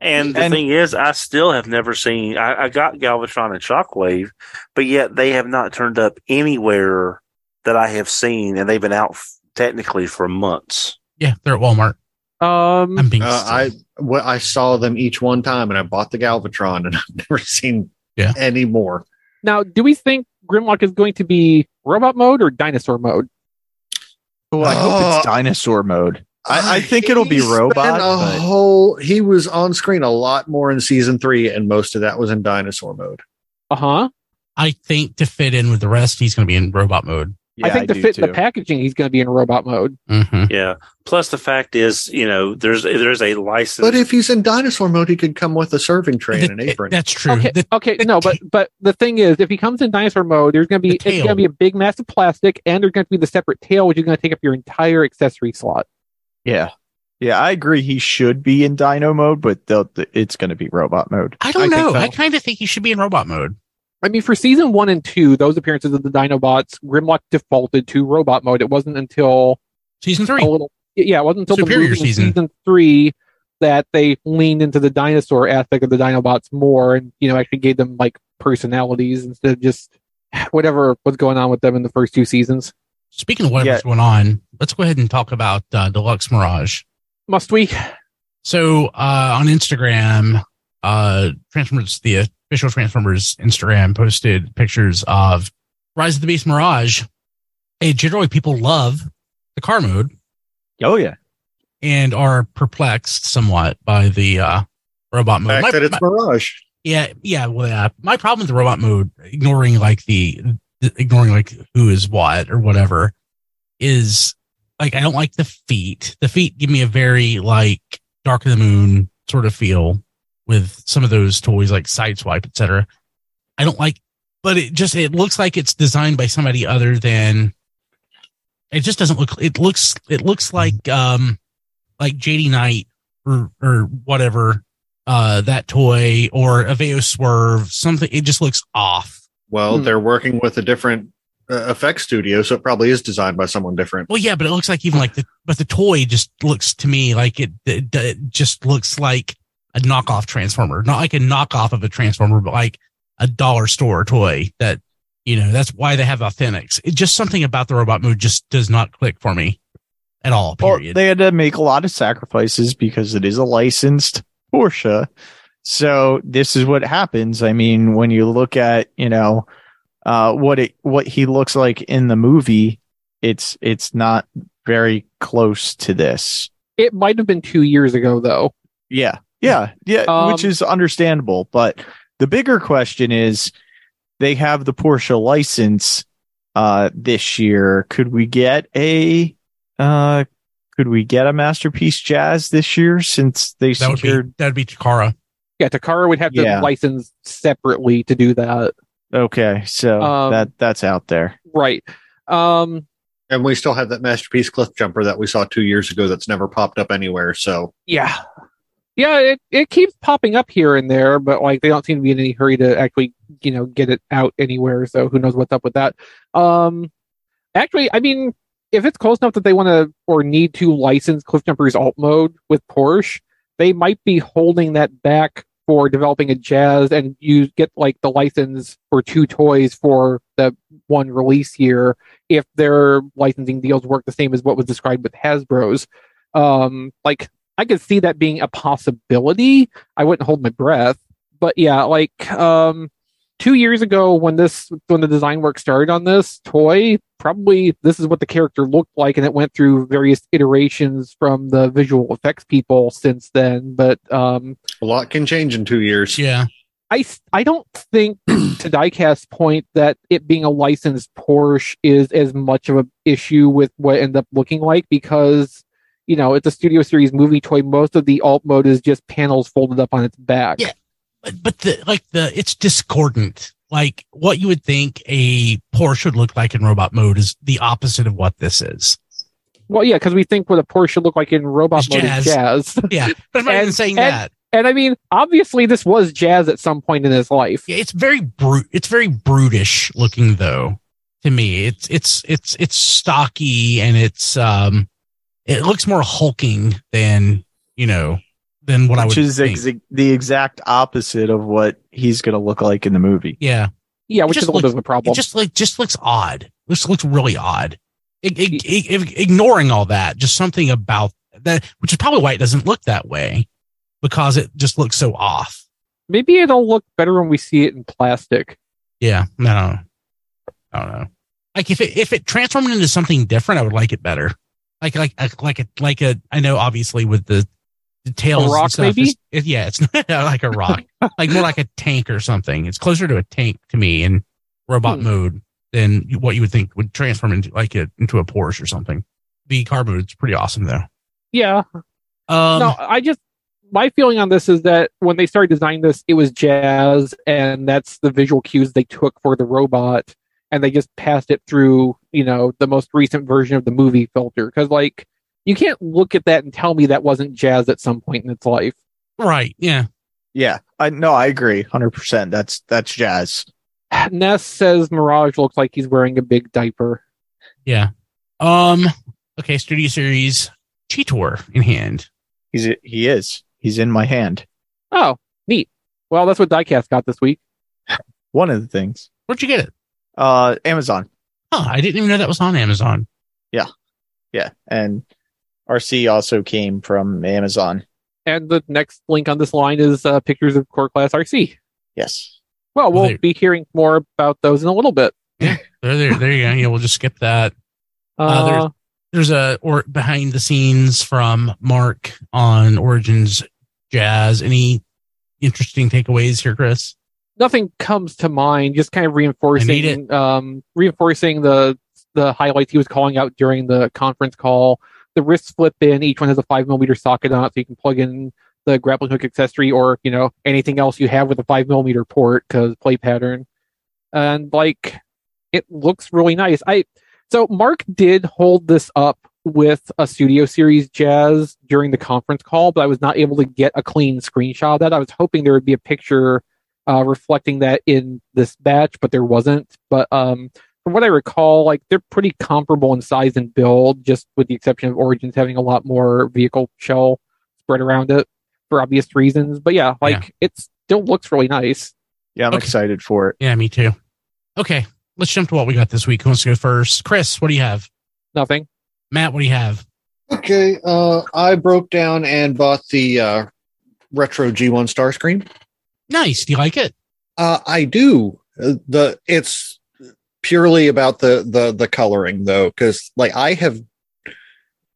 And the And- thing is, I still have never seen. I, I got Galvatron and Shockwave, but yet they have not turned up anywhere that I have seen, and they've been out f- technically for months. Yeah, they're at Walmart. um, I'm being Uh, I well, I saw them each one time, and I bought the Galvatron, and I've never seen Yeah. any more. now, do we think Grimlock is going to be robot mode or dinosaur mode? Well, I hope Oh. it's dinosaur mode. I, I think it'll be robot. A but- whole he was on screen a lot more in season three, and most of that was in dinosaur mode. Uh huh. I think to fit in with the rest, he's going to be in robot mode. Yeah, I think to do fit the packaging, he's going to be in robot mode. hmm Yeah. Plus, the fact is, you know, there's there's a license. But if he's in dinosaur mode, he could come with a serving tray and an apron. That's true. Okay, The- okay, the no, but but the thing is, if he comes in dinosaur mode, there's going to be it's going to be a big mass of plastic, and there's going to be the separate tail, which is going to take up your entire accessory slot. Yeah. Yeah, I agree. He should be in dino mode, but they'll, it's going to be robot mode. I don't I know. so. I kind of think he should be in robot mode. I mean, for season one and two, those appearances of the Dinobots, Grimlock defaulted to robot mode. It wasn't until Season three. a little, yeah, it wasn't until Superior the movie season. season three that they leaned into the dinosaur aspect of the Dinobots more, and you know, actually gave them like personalities instead of just whatever was going on with them in the first two seasons. Speaking of whatever's Yeah. going on, let's go ahead and talk about uh, Deluxe Mirage. Must we? So uh, on Instagram, uh, Transformers, the official Transformers Instagram posted pictures of Rise of the Beast Mirage. And generally, people love the car mode Oh yeah. and are perplexed somewhat by the uh, robot The mode. fact My- that it's my- Mirage. yeah, yeah. Well, yeah. My problem with the robot mode, ignoring like the, ignoring like who is what or whatever, is like I don't like the feet. The feet give me a very like Dark of the Moon sort of feel with some of those toys like Sideswipe, etc. I don't like, but it just it looks like it's designed by somebody other than. It just doesn't look. It looks. It looks like um, like JD Knight or or whatever uh that toy or Aveo Swerve something it just looks off. Well, Hmm. they're working with a different uh, effects studio, so it probably is designed by someone different. Well yeah, but it looks like even like the but the toy just looks to me like it it, it just looks like a knockoff transformer. Not like a knockoff of a transformer but like a dollar store toy that you know, that's why they have authentics. It just something about the robot mode just does not click for me at all. Well, Period. they had to make a lot of sacrifices because it is a licensed Porsche. So this is what happens. I mean, when you look at, you know, uh, what it, what he looks like in the movie, it's, it's not very close to this. It might have been two years ago, though. Yeah. Yeah. Yeah. Um, which is understandable. But the bigger question is they have the Porsche license, uh, this year. Could we get a, uh, could we get a masterpiece jazz this year since they that would be secured? that would be Takara. Yeah, Takara would have to Yeah. license separately to do that. Okay. So Um, that, that's out there. Right. Um, And we still have that masterpiece cliff jumper that we saw two years ago that's never popped up anywhere. So yeah. Yeah, it, it keeps popping up here and there, but like they don't seem to be in any hurry to actually, you know, get it out anywhere. So who knows what's up with that. Um actually, I mean, if it's close enough that they want to or need to license Cliff Jumper's alt mode with Porsche, they might be holding that back for developing a jazz and you get like the license for two toys for the one release year if their licensing deals work the same as what was described with Hasbro's. Um, like I could see that being a possibility. I wouldn't hold my breath, but yeah, like um, two years ago when this when the design work started on this toy, probably this is what the character looked like, and it went through various iterations from the visual effects people since then. But um, a lot can change in two years. Yeah. I, I don't think to Diecast's point that it being a licensed Porsche is as much of an issue with what it ended up looking like because you know it's a Studio Series movie toy. Most of the alt mode is just panels folded up on its back. Yeah. But, but the like the it's discordant. Like what you would think a Porsche would look like in robot mode is the opposite of what this is. Well, yeah, because we think what a Porsche should look like in robot It's mode jazz. is jazz. Yeah, but I'm not even And- saying and- that. and I mean, obviously, this was jazz at some point in his life. Yeah, it's very brute. It's very brutish looking though. To me, it's it's it's it's stocky and it's um, it looks more hulking than you know than what I which would is think. exa- the exact opposite of what he's going to look like in the movie. yeah, Yeah, which just is a little bit of a it problem. just like just looks odd. This looks really odd. Ig- ig- ig- ig- ignoring all that, just something about that, which is probably why it doesn't look that way, because it just looks so off. Maybe it'll look better when we see it in plastic. Yeah, no, I don't know. Like if it if it transformed into something different, I would like it better. Like like like like a like a I know obviously with the the tails and rock, stuff, maybe? it's- yeah, it's not like a rock, like more like a tank or something. It's closer to a tank to me in robot Hmm. mode than what you would think would transform into like a into a Porsche or something. The car mode's pretty awesome though. Yeah, Um, no, I just my feeling on this is that when they started designing this, it was jazz, and that's the visual cues they took for the robot, and they just passed it through, you know, the most recent version of the movie filter. Because like, you can't look at that and tell me that wasn't jazz at some point in its life. right, yeah. Yeah, I no, I agree, hundred percent. That's that's jazz. Ness says Mirage looks like he's wearing a big diaper. Yeah. Um. Okay. Studio Series Cheetor in hand. He's he is. He's in my hand. Oh, neat. Well, that's what Diecast got this week. One of the things. Where'd you get it? Uh, Amazon. Huh, I didn't even know that was on Amazon. Yeah, Yeah. and Arcee also came from Amazon. And the next link on this line is uh, pictures of core class Arcee. Yes. Well, we'll There- be hearing more about those in a little bit. There, there, there you go. Yeah, we'll just skip that. Uh, there's- Uh, There's a or behind the scenes from Mark on Origins Jazz. Any interesting takeaways here, Chris? Nothing comes to mind. Just kind of reinforcing, um, reinforcing the the highlights he was calling out during the conference call. The wrist flip in each one has a five millimeter socket on it, so you can plug in the grappling hook accessory or you know anything else you have with a five millimeter port because play pattern. And like, it looks really nice. I so Mark did hold this up with a studio series jazz during the conference call, but I was not able to get a clean screenshot of that. I was hoping there would be a picture uh, reflecting that in this batch, but there wasn't. But um, from what I recall, like they're pretty comparable in size and build, just with the exception of Origins having a lot more vehicle shell spread around it for obvious reasons. But yeah, like it still looks really nice. Yeah, I'm Okay. excited for it. Yeah, me too. Okay, let's jump to what we got this week. Who wants to go first? Chris, what do you have? Nothing. Matt, what do you have? Okay, uh, I broke down and bought the uh, retro G1 Starscream. Nice. Do you like it? Uh, I do. Uh, the it's purely about the the the coloring though, because like I have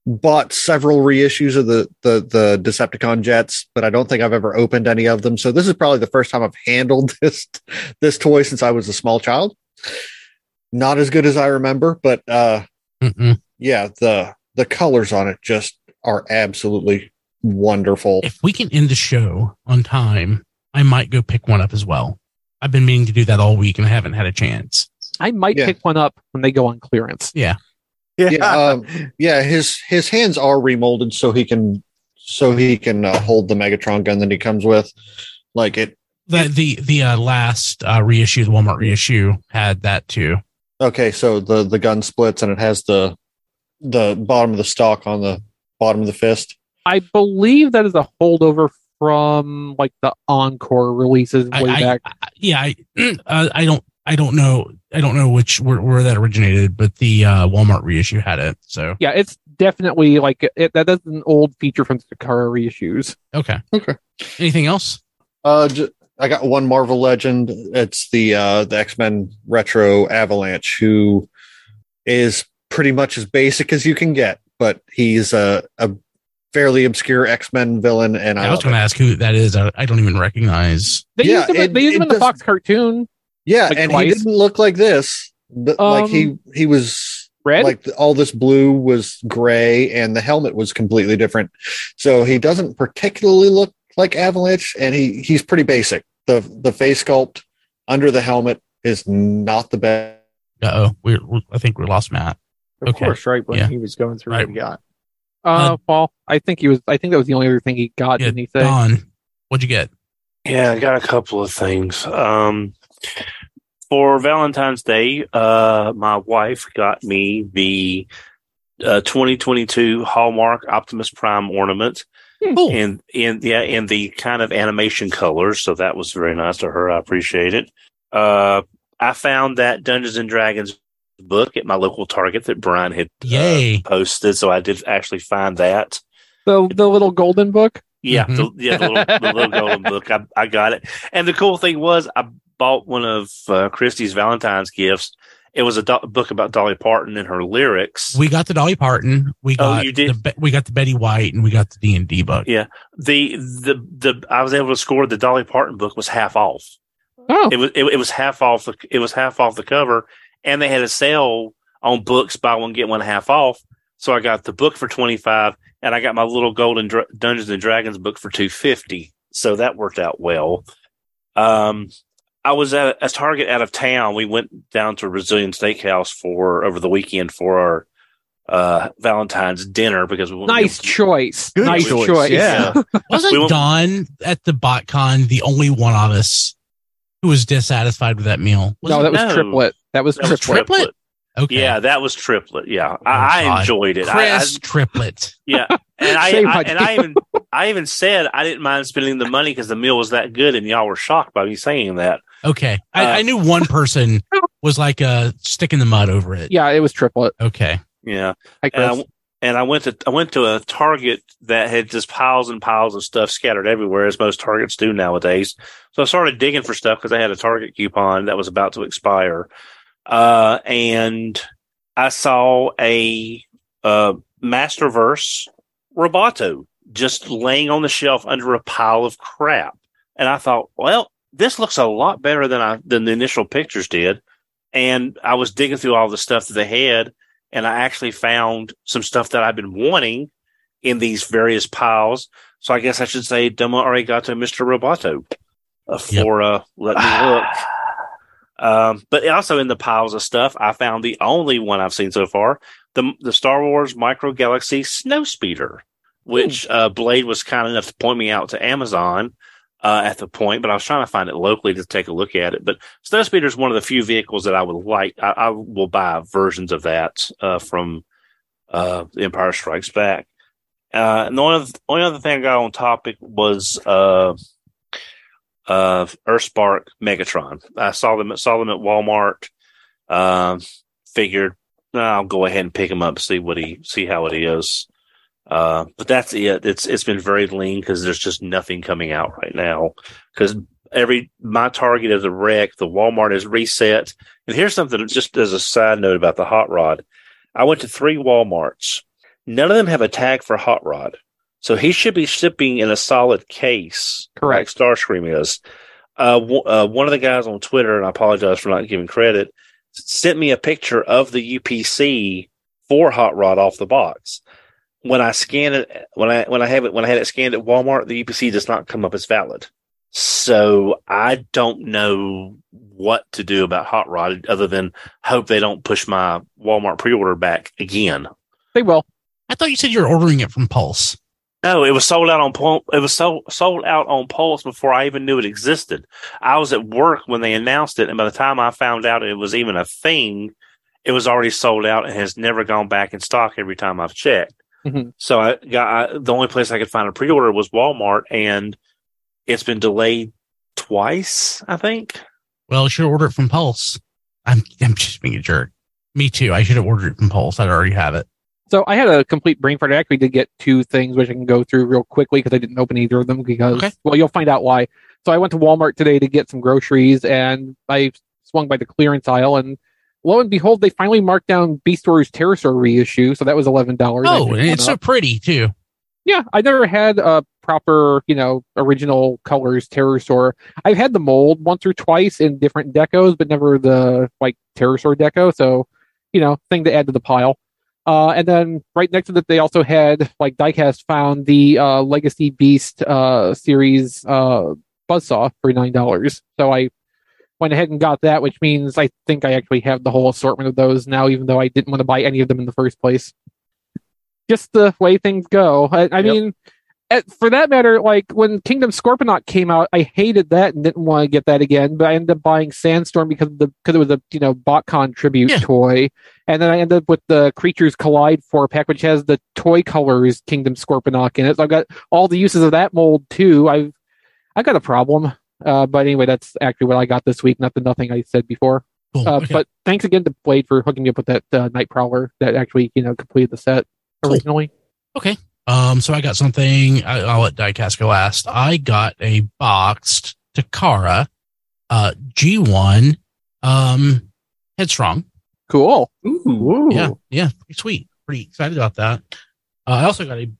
bought several reissues of the the the Decepticon jets, but I don't think I've ever opened any of them. So this is probably the first time I've handled this this toy since I was a small child. Not as good as I remember, but uh, Mm-mm. yeah, the the colors on it just are absolutely wonderful. If we can end the show on time, I might go pick one up as well. I've been meaning to do that all week and I haven't had a chance. I might Yeah. pick one up when they go on clearance. yeah, Yeah. um, yeah. His his hands are remolded so he can so he can uh, hold the Megatron gun that he comes with. Like it. The the the uh, last uh, reissue, the Walmart reissue, had that too. Okay, so the the gun splits and it has the the bottom of the stock on the bottom of the fist. I believe that is a holdover from like the Encore releases way I- back. I- yeah, I uh, I don't I don't know I don't know which where, where that originated, but the uh, Walmart reissue had it. So yeah, it's definitely like it, that. That's an old feature from the Takara reissues. okay, Okay. Anything else? Uh, j- I got one Marvel Legend. It's the uh, the X Men Retro Avalanche, who is pretty much as basic as you can get, but he's a, a fairly obscure X Men villain, and I, I was going to ask who that is. I, I don't even recognize. They Yeah, used him. it- they used him in the does- Fox cartoon. yeah, like and twice. he didn't look like this. But like he Um, he was Red. like all this blue was gray, and the helmet was completely different. So he doesn't particularly look like Avalanche, and he he's pretty basic. the The face sculpt under the helmet is not the best. Uh oh, we we I think we lost Matt. Of Okay. course, right when Yeah. he was going through Right. what he got. Uh, well, I think he was. I think that was the only other thing he got. Yeah, didn't he say? Don, what'd you get? Yeah, I got a couple of things. Um, for Valentine's Day, uh, my wife got me the uh, 2022 Hallmark Optimus Prime ornament Cool. in in yeah in the kind of animation colors. So that was very nice to her. I appreciate it. Uh, I found that Dungeons and Dragons book at my local Target that Brian had uh, posted. So I did actually find that. The the little golden book. Yeah, Mhm. the, yeah, the little, the little golden book. I, I got it. And the cool thing was, I bought one of uh, Christie's Valentine's gifts. It was a do- book about Dolly Parton and her lyrics. We got the Dolly Parton. We Oh, got you did? The, we got the Betty White, and we got the D and D book. Yeah. the the the I was able to score the Dolly Parton book was half off. Oh, It was it, it was half off. The, it was half off the cover, and they had a sale on books buy one get one half off. So I got the book for twenty five, and I got my little Golden Dra- Dungeons and Dragons book for two fifty. So that worked out well. Um, I was at a Target out of town. We went down to a Brazilian Steakhouse for over the weekend for our uh, Valentine's dinner because we nice choice. Good nice choice, choice. yeah. Wasn't We went- Don at the BotCon the only one of us who was dissatisfied with that meal? Was no, it? that was No. triplet. That was That was triplet. Triplet? okay. Yeah, that was triplet. Yeah, Oh, I, I enjoyed it. I, I, Chris triplet. yeah, and I, I and. I even I even said I didn't mind spending the money because the meal was that good, and y'all were shocked by me saying that. Okay, I, Uh, I knew one person was like a stick in the mud over it. Yeah, it was triplet. Okay. Yeah. Hi, And I, Chris. And I went to I went to a Target that had just piles and piles of stuff scattered everywhere, as most Targets do nowadays. So I started digging for stuff because I had a Target coupon that was about to expire, uh, and I saw a uh, Masterverse Roboto just laying on the shelf under a pile of crap, and I thought, well, this looks a lot better than I than the initial pictures did. And I was digging through all the stuff that they had, and I actually found some stuff that I've been wanting in these various piles. So I guess I should say Domo Arigato, Mr. Roboto, uh, for uh, let me look. Um, but also in the piles of stuff, I found the only one I've seen so far the the Star Wars Micro Galaxy Snowspeeder, which uh, Blade was kind enough to point me out to Amazon uh, at the point, but I was trying to find it locally to take a look at it. But Snow Speeder is one of the few vehicles that I would like. I, I will buy versions of that uh, from uh, Empire Strikes Back. Uh, and the only, other- only other thing I got on topic was uh, uh, Earthspark Megatron. I saw them saw them at Walmart. Um, figured "Nah, I'll go ahead and pick him up, see what he see how it is. Uh, but that's it. It's it's been very lean because there's just nothing coming out right now. Because every my target is a wreck. The Walmart is reset. And here's something just as a side note about the hot rod. I went to three Walmarts. None of them have a tag for hot rod. So he should be shipping in a solid case, Correct. like Starscream is. Uh, w- uh, one of the guys on Twitter, and I apologize for not giving credit, sent me a picture of the UPC for Hot Rod off the box. When I scan it, when I when I have it when I had it scanned at Walmart, the UPC does not come up as valid. So I don't know what to do about Hot Rod other than hope they don't push my Walmart pre-order back again. They will. I thought you said you were ordering it from Pulse. No, it was sold out on it was sold sold out on Pulse before I even knew it existed. I was at work when they announced it, and by the time I found out it was even a thing, it was already sold out and has never gone back in stock every time I've checked. Mhm. So I got I, the only place I could find a pre-order was Walmart, and it's been delayed twice. I think. Well, you should order it from Pulse. I'm I'm just being a jerk. Me too. I should have ordered it from Pulse. I'd already have it. So I had a complete brain fart. I actually did get two things which I can go through real quickly because I didn't open either of them because Okay. well you'll find out why. So I went to Walmart today to get some groceries and I swung by the clearance aisle and lo and behold they finally marked down Beast Wars Terrorsaur reissue. So that was eleven dollars. Oh, and it's so pretty too. yeah, I never had a proper, you know, original colors Terrorsaur. I've had the mold once or twice in different decos, but never the like Terrorsaur deco. So, you know, thing to add to the pile. Uh, and then right next to that, they also had like Diecast found the uh, Legacy Beast uh, series uh, buzzsaw for nine dollars. So I went ahead and got that, which means I think I actually have the whole assortment of those now, even though I didn't want to buy any of them in the first place just the way things go. I, I Yep. mean, at, for that matter, like when Kingdom Scorponok came out, I hated that and didn't want to get that again. But I ended up buying Sandstorm because of the because it was a you know BotCon tribute Yeah. toy, and then I ended up with the Creatures Collide four pack, which has the toy colors Kingdom Scorponok in it. So I've got all the uses of that mold too. I've I got a problem. Uh, but anyway, that's actually what I got this week, not the nothing I said before. Cool. Uh, Okay. But thanks again to Blade for hooking me up with that uh, Night Prowler that actually you know completed the set Cool. originally. Um, so I got something. I, I'll let Diecast go last. I got a boxed Takara, uh, G1, um, Headstrong. Cool. Ooh. Yeah, yeah, pretty sweet. Pretty excited about that. Uh, I also got a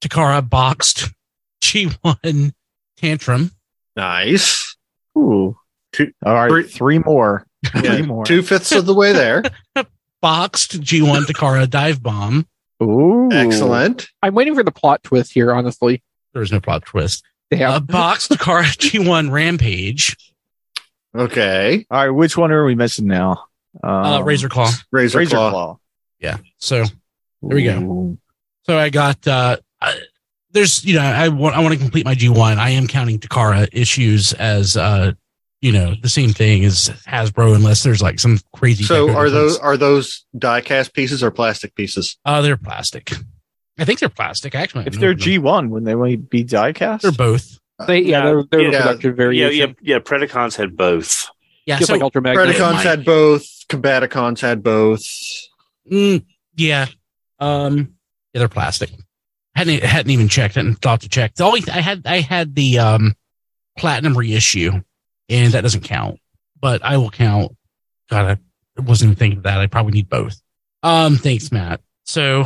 Takara boxed G1 Tantrum. Nice. Ooh. Two- All right, three- three more. Yeah, Three more. Two fifths of the way there. Boxed G1 Takara Dive Bomb. Ooh. Excellent. I'm waiting for the plot twist here, honestly. There was no plot twist. Damn. A boxed Takara G1 Rampage. Okay. All right, which one are we missing now? Uh, Um, Razor Claw. Razor, Razor claw. Claw. Yeah. So There we go. Ooh. So I got uh I, there's you know I want I want to complete my G1. I am counting Takara issues as uh you know the same thing as Hasbro unless there's like some crazy. So are difference. those are those die cast pieces or plastic pieces? Uh, they're plastic. I think they're plastic. Actually, If they're G1, wouldn't they want to be diecast? they're both. They, yeah, Yeah, they're, they're yeah. production Yeah, variation. yeah, yeah. Predacons had both. Yeah, Just so like Ultra Magnus. Predacons had both. Combaticons had both. mm, yeah, um, yeah, they're plastic. Hadn't hadn't even checked it and thought to check. The only I had I had the um platinum reissue, and that doesn't count. But I will count. God, I wasn't even thinking of that. I probably need both. Um, thanks, Matt. So,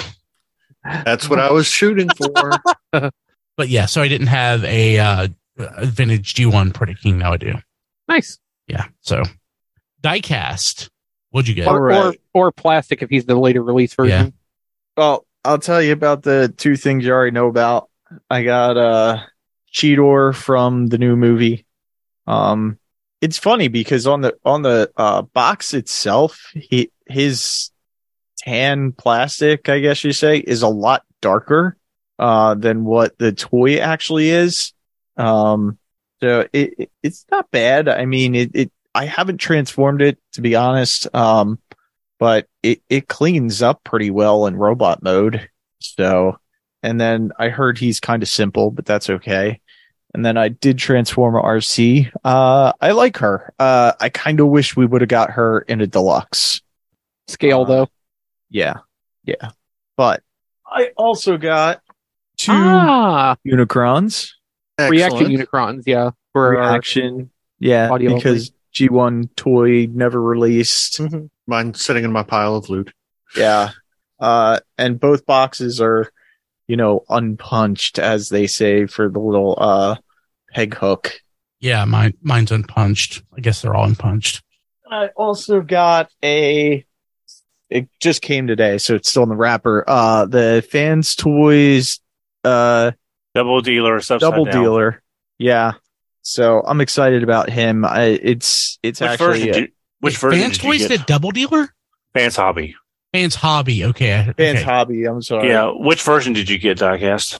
That's what I was shooting for. but yeah, so I didn't have a uh vintage G1 Predaking. Now I do. Nice. Yeah. So, diecast. What'd you get? Or, Alright. or or plastic if he's the later release version. Well, I'll tell you about the two things you already know about. I got uh Cheetor from the new movie. Um it's funny because on the on the uh box itself, he his tan plastic, I guess you say, is a lot darker uh than what the toy actually is. Um so it, it it's not bad. I mean it, it I haven't transformed it to be honest. Um but it, it cleans up pretty well in robot mode. So, and then I heard he's kind of simple, but that's okay. And then I did transform Arcee. Uh, I like her. Uh, I kind of wish we would have got her in a deluxe. Scale Uh, though. Yeah. Yeah. But I also got two Ah, Unicrons. reaction Excellent. Unicrons. Yeah, for our- Reaction. Yeah. audio because G1 toy never released. Mhm. Mine's sitting in my pile of loot. Yeah. Uh, and both boxes are, you know, unpunched, as they say, for the little, uh, peg hook. Yeah, mine mine's unpunched. I guess they're all unpunched. I also got a, it just came today, so it's still in the wrapper. Uh, the fans toys, uh, Double dealer, upside double down. dealer. Yeah. So I'm excited about him. I, it's, it's Which actually, version? Did, which Wait, version Fans did you Toys get? did Double Dealer? Fans Hobby. Fans Hobby. Okay. fans okay. hobby. I'm sorry. Yeah. Which version did you get, Diecast?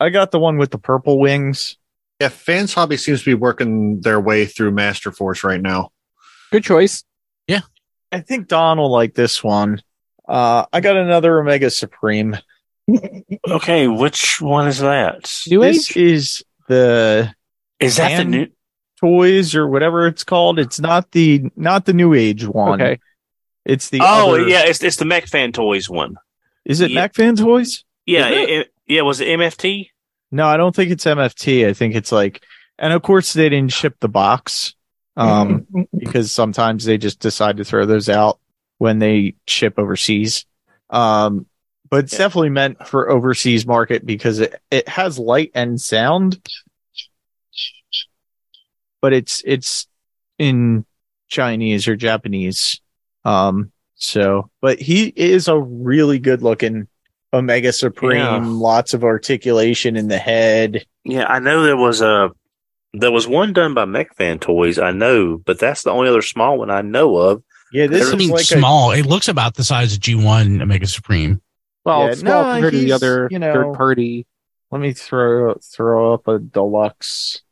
I got the one with the purple wings. Yeah, Fans Hobby seems to be working their way through Master Force right now. good choice. Yeah. I think Don will like this one. Uh, I got another Omega Supreme. Okay, which one is that? New this Age. is the Is that the new? Toys or whatever it's called. It's not the not the new age one. Okay. It's the Oh, other- yeah, it's it's the Mech Fan Toys one. Is it Yeah. Mac Fan Toys? Yeah, it? it- it- yeah. Was it MFT? No, I don't think it's MFT. I think it's like, and of course they didn't ship the box, um, because sometimes they just decide to throw those out when they ship overseas. Um, but it's Yeah. definitely meant for overseas market because it, it has light and sound, but it's, it's in Chinese or Japanese. Um, so, but he is a really good looking Omega Supreme, Yeah. lots of articulation in the head. Yeah, I know there was a there was one done by Mech Fan Toys. I know, but that's the only other small one I know of. Yeah, this I is mean, like a small. it looks about the size of G1 Omega Supreme. Well, Yeah, it's small no, compared to the other you know- third party. Let me throw throw up a deluxe.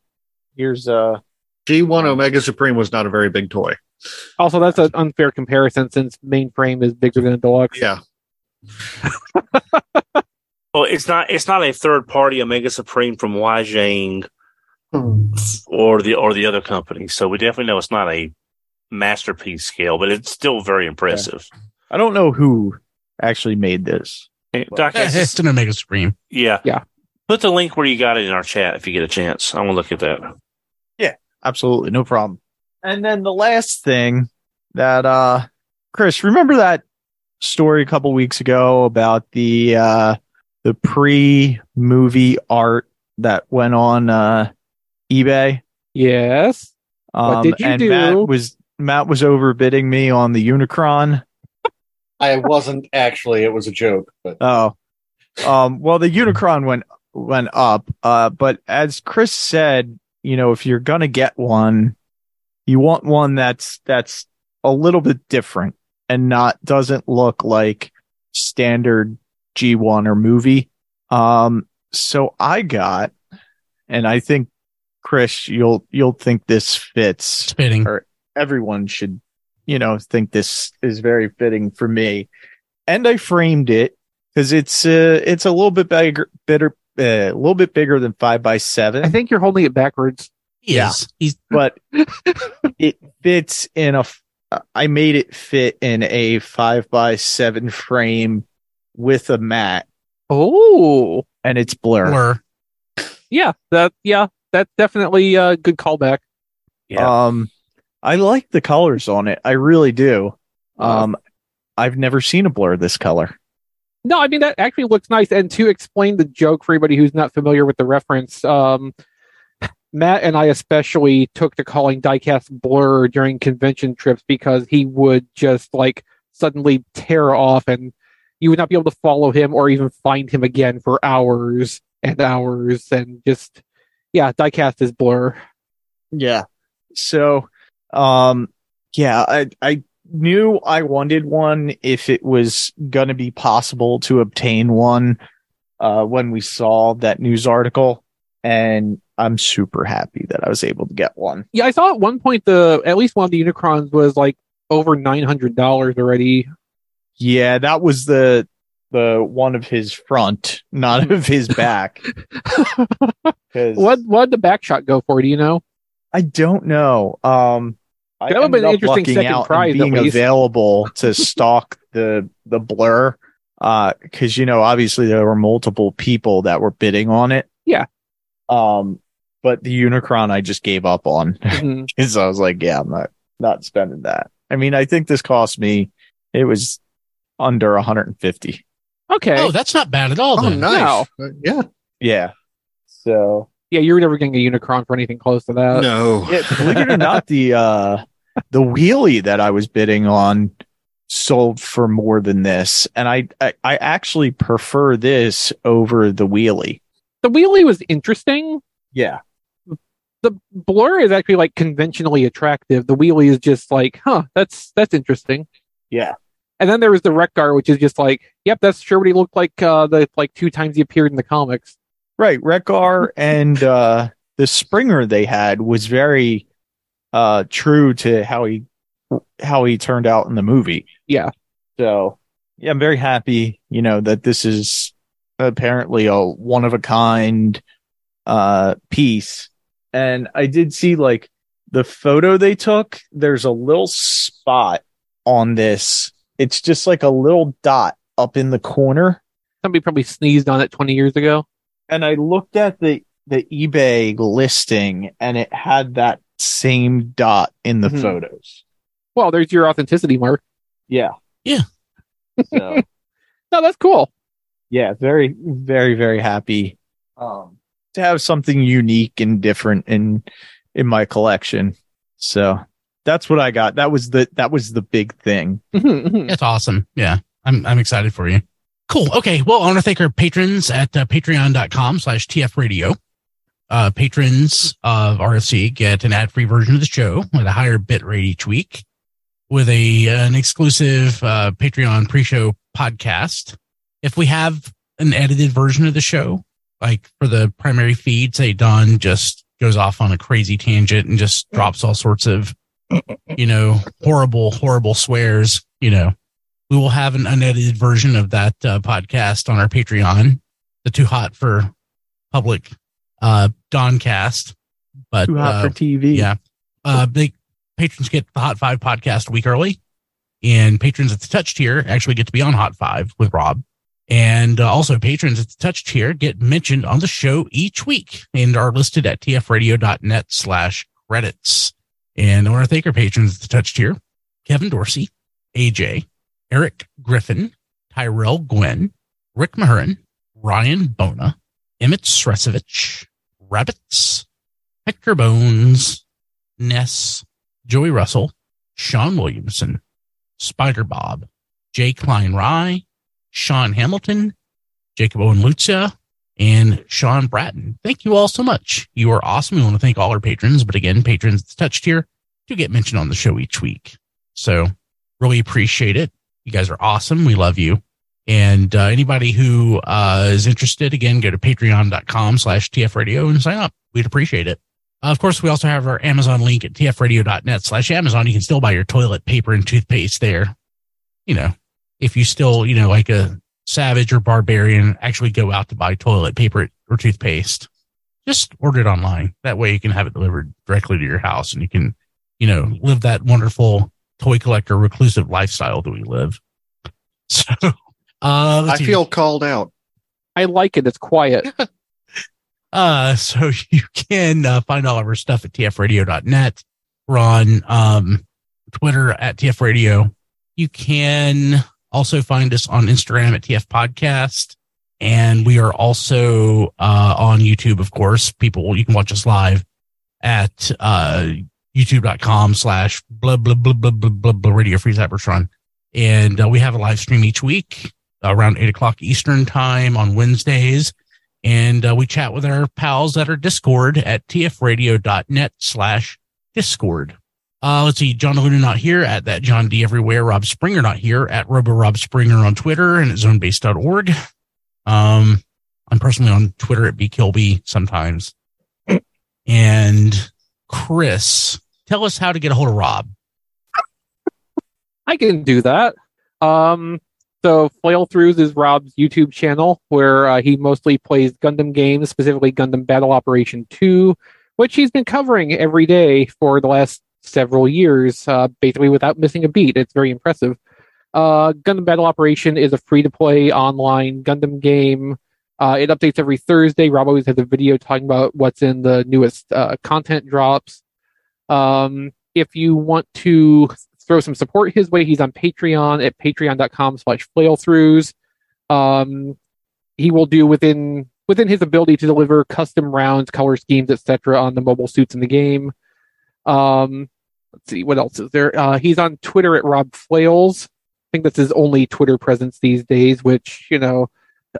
Here's uh G1 Omega Supreme was not a very big toy. Also, that's an unfair comparison since mainframe is bigger than a deluxe. Yeah. Well, it's not it's not a third party Omega Supreme from Weijiang hmm. or the or the other company. So we definitely know it's not a masterpiece scale, but it's still very impressive. I don't know who actually made this. Hey, Doc, Yeah, it's an Omega Supreme. yeah, Yeah. Put the link where you got it in our chat if you get a chance. I want to look at that. Absolutely, no problem. And then the last thing that uh Chris, remember that story a couple weeks ago about the uh the pre-movie art that went on uh eBay? Yes. Um did you and do? Matt was Matt was overbidding me on the Unicron. I wasn't actually, it was a joke, but Oh, um, well, the Unicron went went up. Uh, but as Chris said, you know, if you're gonna get one, you want one that's that's a little bit different and not doesn't look like standard G1 or movie. Um, so I got, and I think Chris, you'll you'll think this fits Fitting, Or- everyone should, you know, think this is very fitting for me. And I framed it because it's uh, it's a little bit bigger, bitter, uh, a little bit bigger than five by seven. I think you're holding it backwards. He Yeah. is. He's but it fits in a. I made it fit in a five by seven frame with a mat, Oh, and it's Blurr. Blurr. yeah, that yeah, that's definitely a good callback. Yeah. Um, I like the colors on it. I really do. Um, I've never seen a Blurr this color. No, I mean that actually looks nice. And to explain the joke for anybody who's not familiar with the reference, um, Matt and I especially took to calling diecast Blurr during convention trips because he would just like suddenly tear off, and you would not be able to follow him or even find him again for hours and hours, and just yeah, diecast is Blurr. Yeah. So, um, yeah, I, I knew I wanted one if it was going to be possible to obtain one, uh, when we saw that news article. And I'm super happy that I was able to get one. Yeah, I saw at one point the at least one of the Unicrons was like over nine hundred dollars already. Yeah, that was the, the one of his front, not of his back. what what did the back shot go for? Do you know? I don't know. Um, I That would've been an interesting second out prize, being available to stock the the Blurr. Uh, because you know, obviously there were multiple people that were bidding on it. Yeah. Um, but the Unicron I just gave up on because I was like, yeah, I'm not not spending that. I mean, I think this cost me. It was under 150. Okay. Oh, that's not bad at all. Oh, Then. nice. Uh, yeah. Yeah. So yeah, you were never getting a Unicron for anything close to that. no. Yeah, believe it or not, the uh the wheelie that I was bidding on sold for more than this. And I, I, I actually prefer this over the wheelie. The wheelie was interesting. Yeah. The Blurr is actually like conventionally attractive. The wheelie is just like, huh, that's that's interesting. Yeah. And then there was the Wreck-Gar, which is just like, yep, that's sure what he looked like uh the like two times he appeared in the comics. Right. Wreck-Gar and uh the Springer they had was very uh true to how he how he turned out in the movie. Yeah. So yeah, I'm very happy, you know, that this is apparently a one of a kind uh piece. And I did see like the photo they took, there's a little spot on this. It's just like a little dot up in the corner. Somebody probably sneezed on it twenty years ago. And I looked at the the eBay listing and it had that same dot in the Mhm. photos. Well, there's your authenticity mark. Yeah. Yeah. So No, that's cool. yeah, very, very, very happy um, to have something unique and different in in my collection. So that's what I got. That was the that was the big thing. Mhm, mhm. That's awesome. Yeah. I'm, I'm excited for you. Cool. Okay. Well, I want to thank our patrons at uh, patreon.com slash TF radio. Uh, patrons of RFC get an ad free version of the show with a higher bit rate each week with a, an exclusive, uh, Patreon pre-show podcast. If we have an edited version of the show, like for the primary feed, say Don just goes off on a crazy tangent and just drops all sorts of, you know, horrible, horrible swears, you know, we will have an unedited version of that uh, podcast on our Patreon, the Too Hot for Public uh, Doncast. But Too hot uh, for TV. yeah, uh, they patrons get the Hot Five podcast a week early, and patrons at the Touch tier actually get to be on Hot Five with Rob. And uh, also, patrons at the Touch tier get mentioned on the show each week and are listed at tfradio.net slash credits. And I want to thank our patrons at the Touch tier Kevin Dorsey, AJ, Eric Griffin, Tyrell Gwynn, Rick Mahurin, Ryan Bona, Emmett Sresovich, Rabbits, Hector Bones, Ness, Joey Russell, Sean Williamson, Spider Bob, Jay Klein Rye, Sean Hamilton, Jacob Owen Lucia, and Sean Bratton. Thank you all so much. You are awesome. We want to thank all our patrons, but again, patrons at the touch do get mentioned on the show each week. So really appreciate it. You guys are awesome. We love you. And uh, anybody who uh, is interested, again, go to patreon.com slash tfradio and sign up. We'd appreciate it. Uh, of course, we also have our Amazon link at tfradio.net slash Amazon. You can still buy your toilet paper and toothpaste there. You know, if you still, you know, like a savage or barbarian, actually go out to buy toilet paper or toothpaste. just order it online. That way you can have it delivered directly to your house and you can, you know, live that wonderful toy collector reclusive lifestyle that we live. So, uh, I feel called out. I like it. It's quiet. uh, so you can uh, find all of our stuff at tfradio.net. We're on um, Twitter at tfradio. You can also find us on Instagram at tf podcast. And we are also uh, on YouTube, of course. People, you can watch us live at uh, youtube.com slash blah, blah, blah, blah, blah, blah, blah, radio free Cybertron. And uh, we have a live stream each week around eight o'clock Eastern time on Wednesdays. And uh, we chat with our pals at our Discord at tfradio.net slash Discord. Uh, let's see, John Luna not here at that John D everywhere. Rob Springer not here at Robo Rob Springer on Twitter and at zonebase.org. Um, I'm personally on Twitter at bkilby sometimes. And Chris, tell us how to get a hold of Rob. I can do that. Um, so Flail Throughs is Rob's YouTube channel where uh, he mostly plays Gundam games, specifically Gundam Battle Operation 2, which he's been covering every day for the last several years, uh, basically without missing a beat. It's very impressive. Uh, Gundam Battle Operation is a free to play online Gundam game. Uh, it updates every Thursday. Rob always has a video talking about what's in the newest uh, content drops. Um, if you want to throw some support his way, he's on Patreon at patreon.com slash flailthroughs. Um, he will do within within his ability to deliver custom rounds, color schemes, etc. on the mobile suits in the game. Um, let's see what else is there. Uh, he's on Twitter at Rob Flails. I think that's his only Twitter presence these days. Which you know,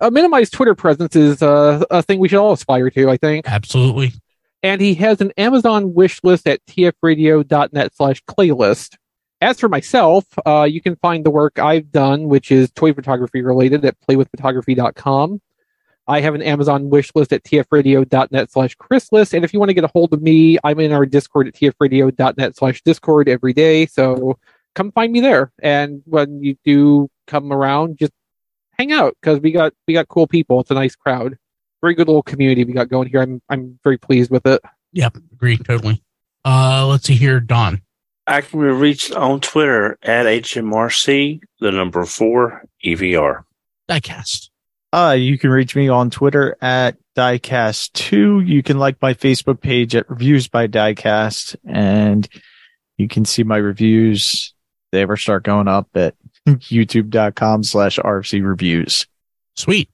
a minimized Twitter presence is uh, a thing we should all aspire to. I think absolutely. And he has an Amazon wish list at tfradio.net slash playlist. As for myself, uh, you can find the work I've done, which is toy photography related at playwithphotography.com. I have an Amazon wish list at tfradio.net slash chrislist. And if you want to get a hold of me, I'm in our Discord at tfradio.net slash discord every day. So come find me there. And when you do come around, just hang out because we got, we got cool people. It's a nice crowd. Very good little community we got going here. I'm, I'm very pleased with it. Yep. Agree. Totally. Uh, let's see here. Don. I can be reached on Twitter at HMRC, the number four EVR. Diecast. Uh, you can reach me on Twitter at Diecast2. You can like my Facebook page at Reviews by Diecast, and you can see my reviews. They ever start going up at youtube.com slash RFC reviews. Sweet.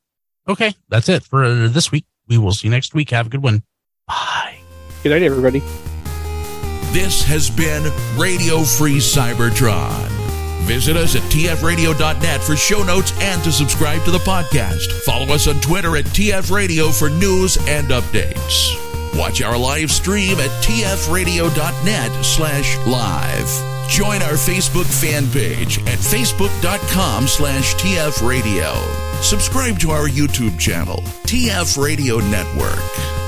Okay. That's it for this week. We will see you next week. Have a good one. Bye. Good night, everybody. This has been Radio Free Cybertron. Visit us at tfradio.net for show notes and to subscribe to the podcast. Follow us on Twitter at tfradio for news and updates. Watch our live stream at tfradio.net slash live. Join our Facebook fan page at facebook.com slash tfradio. Subscribe to our YouTube channel, TF Radio Network.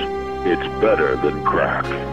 It's better than crack.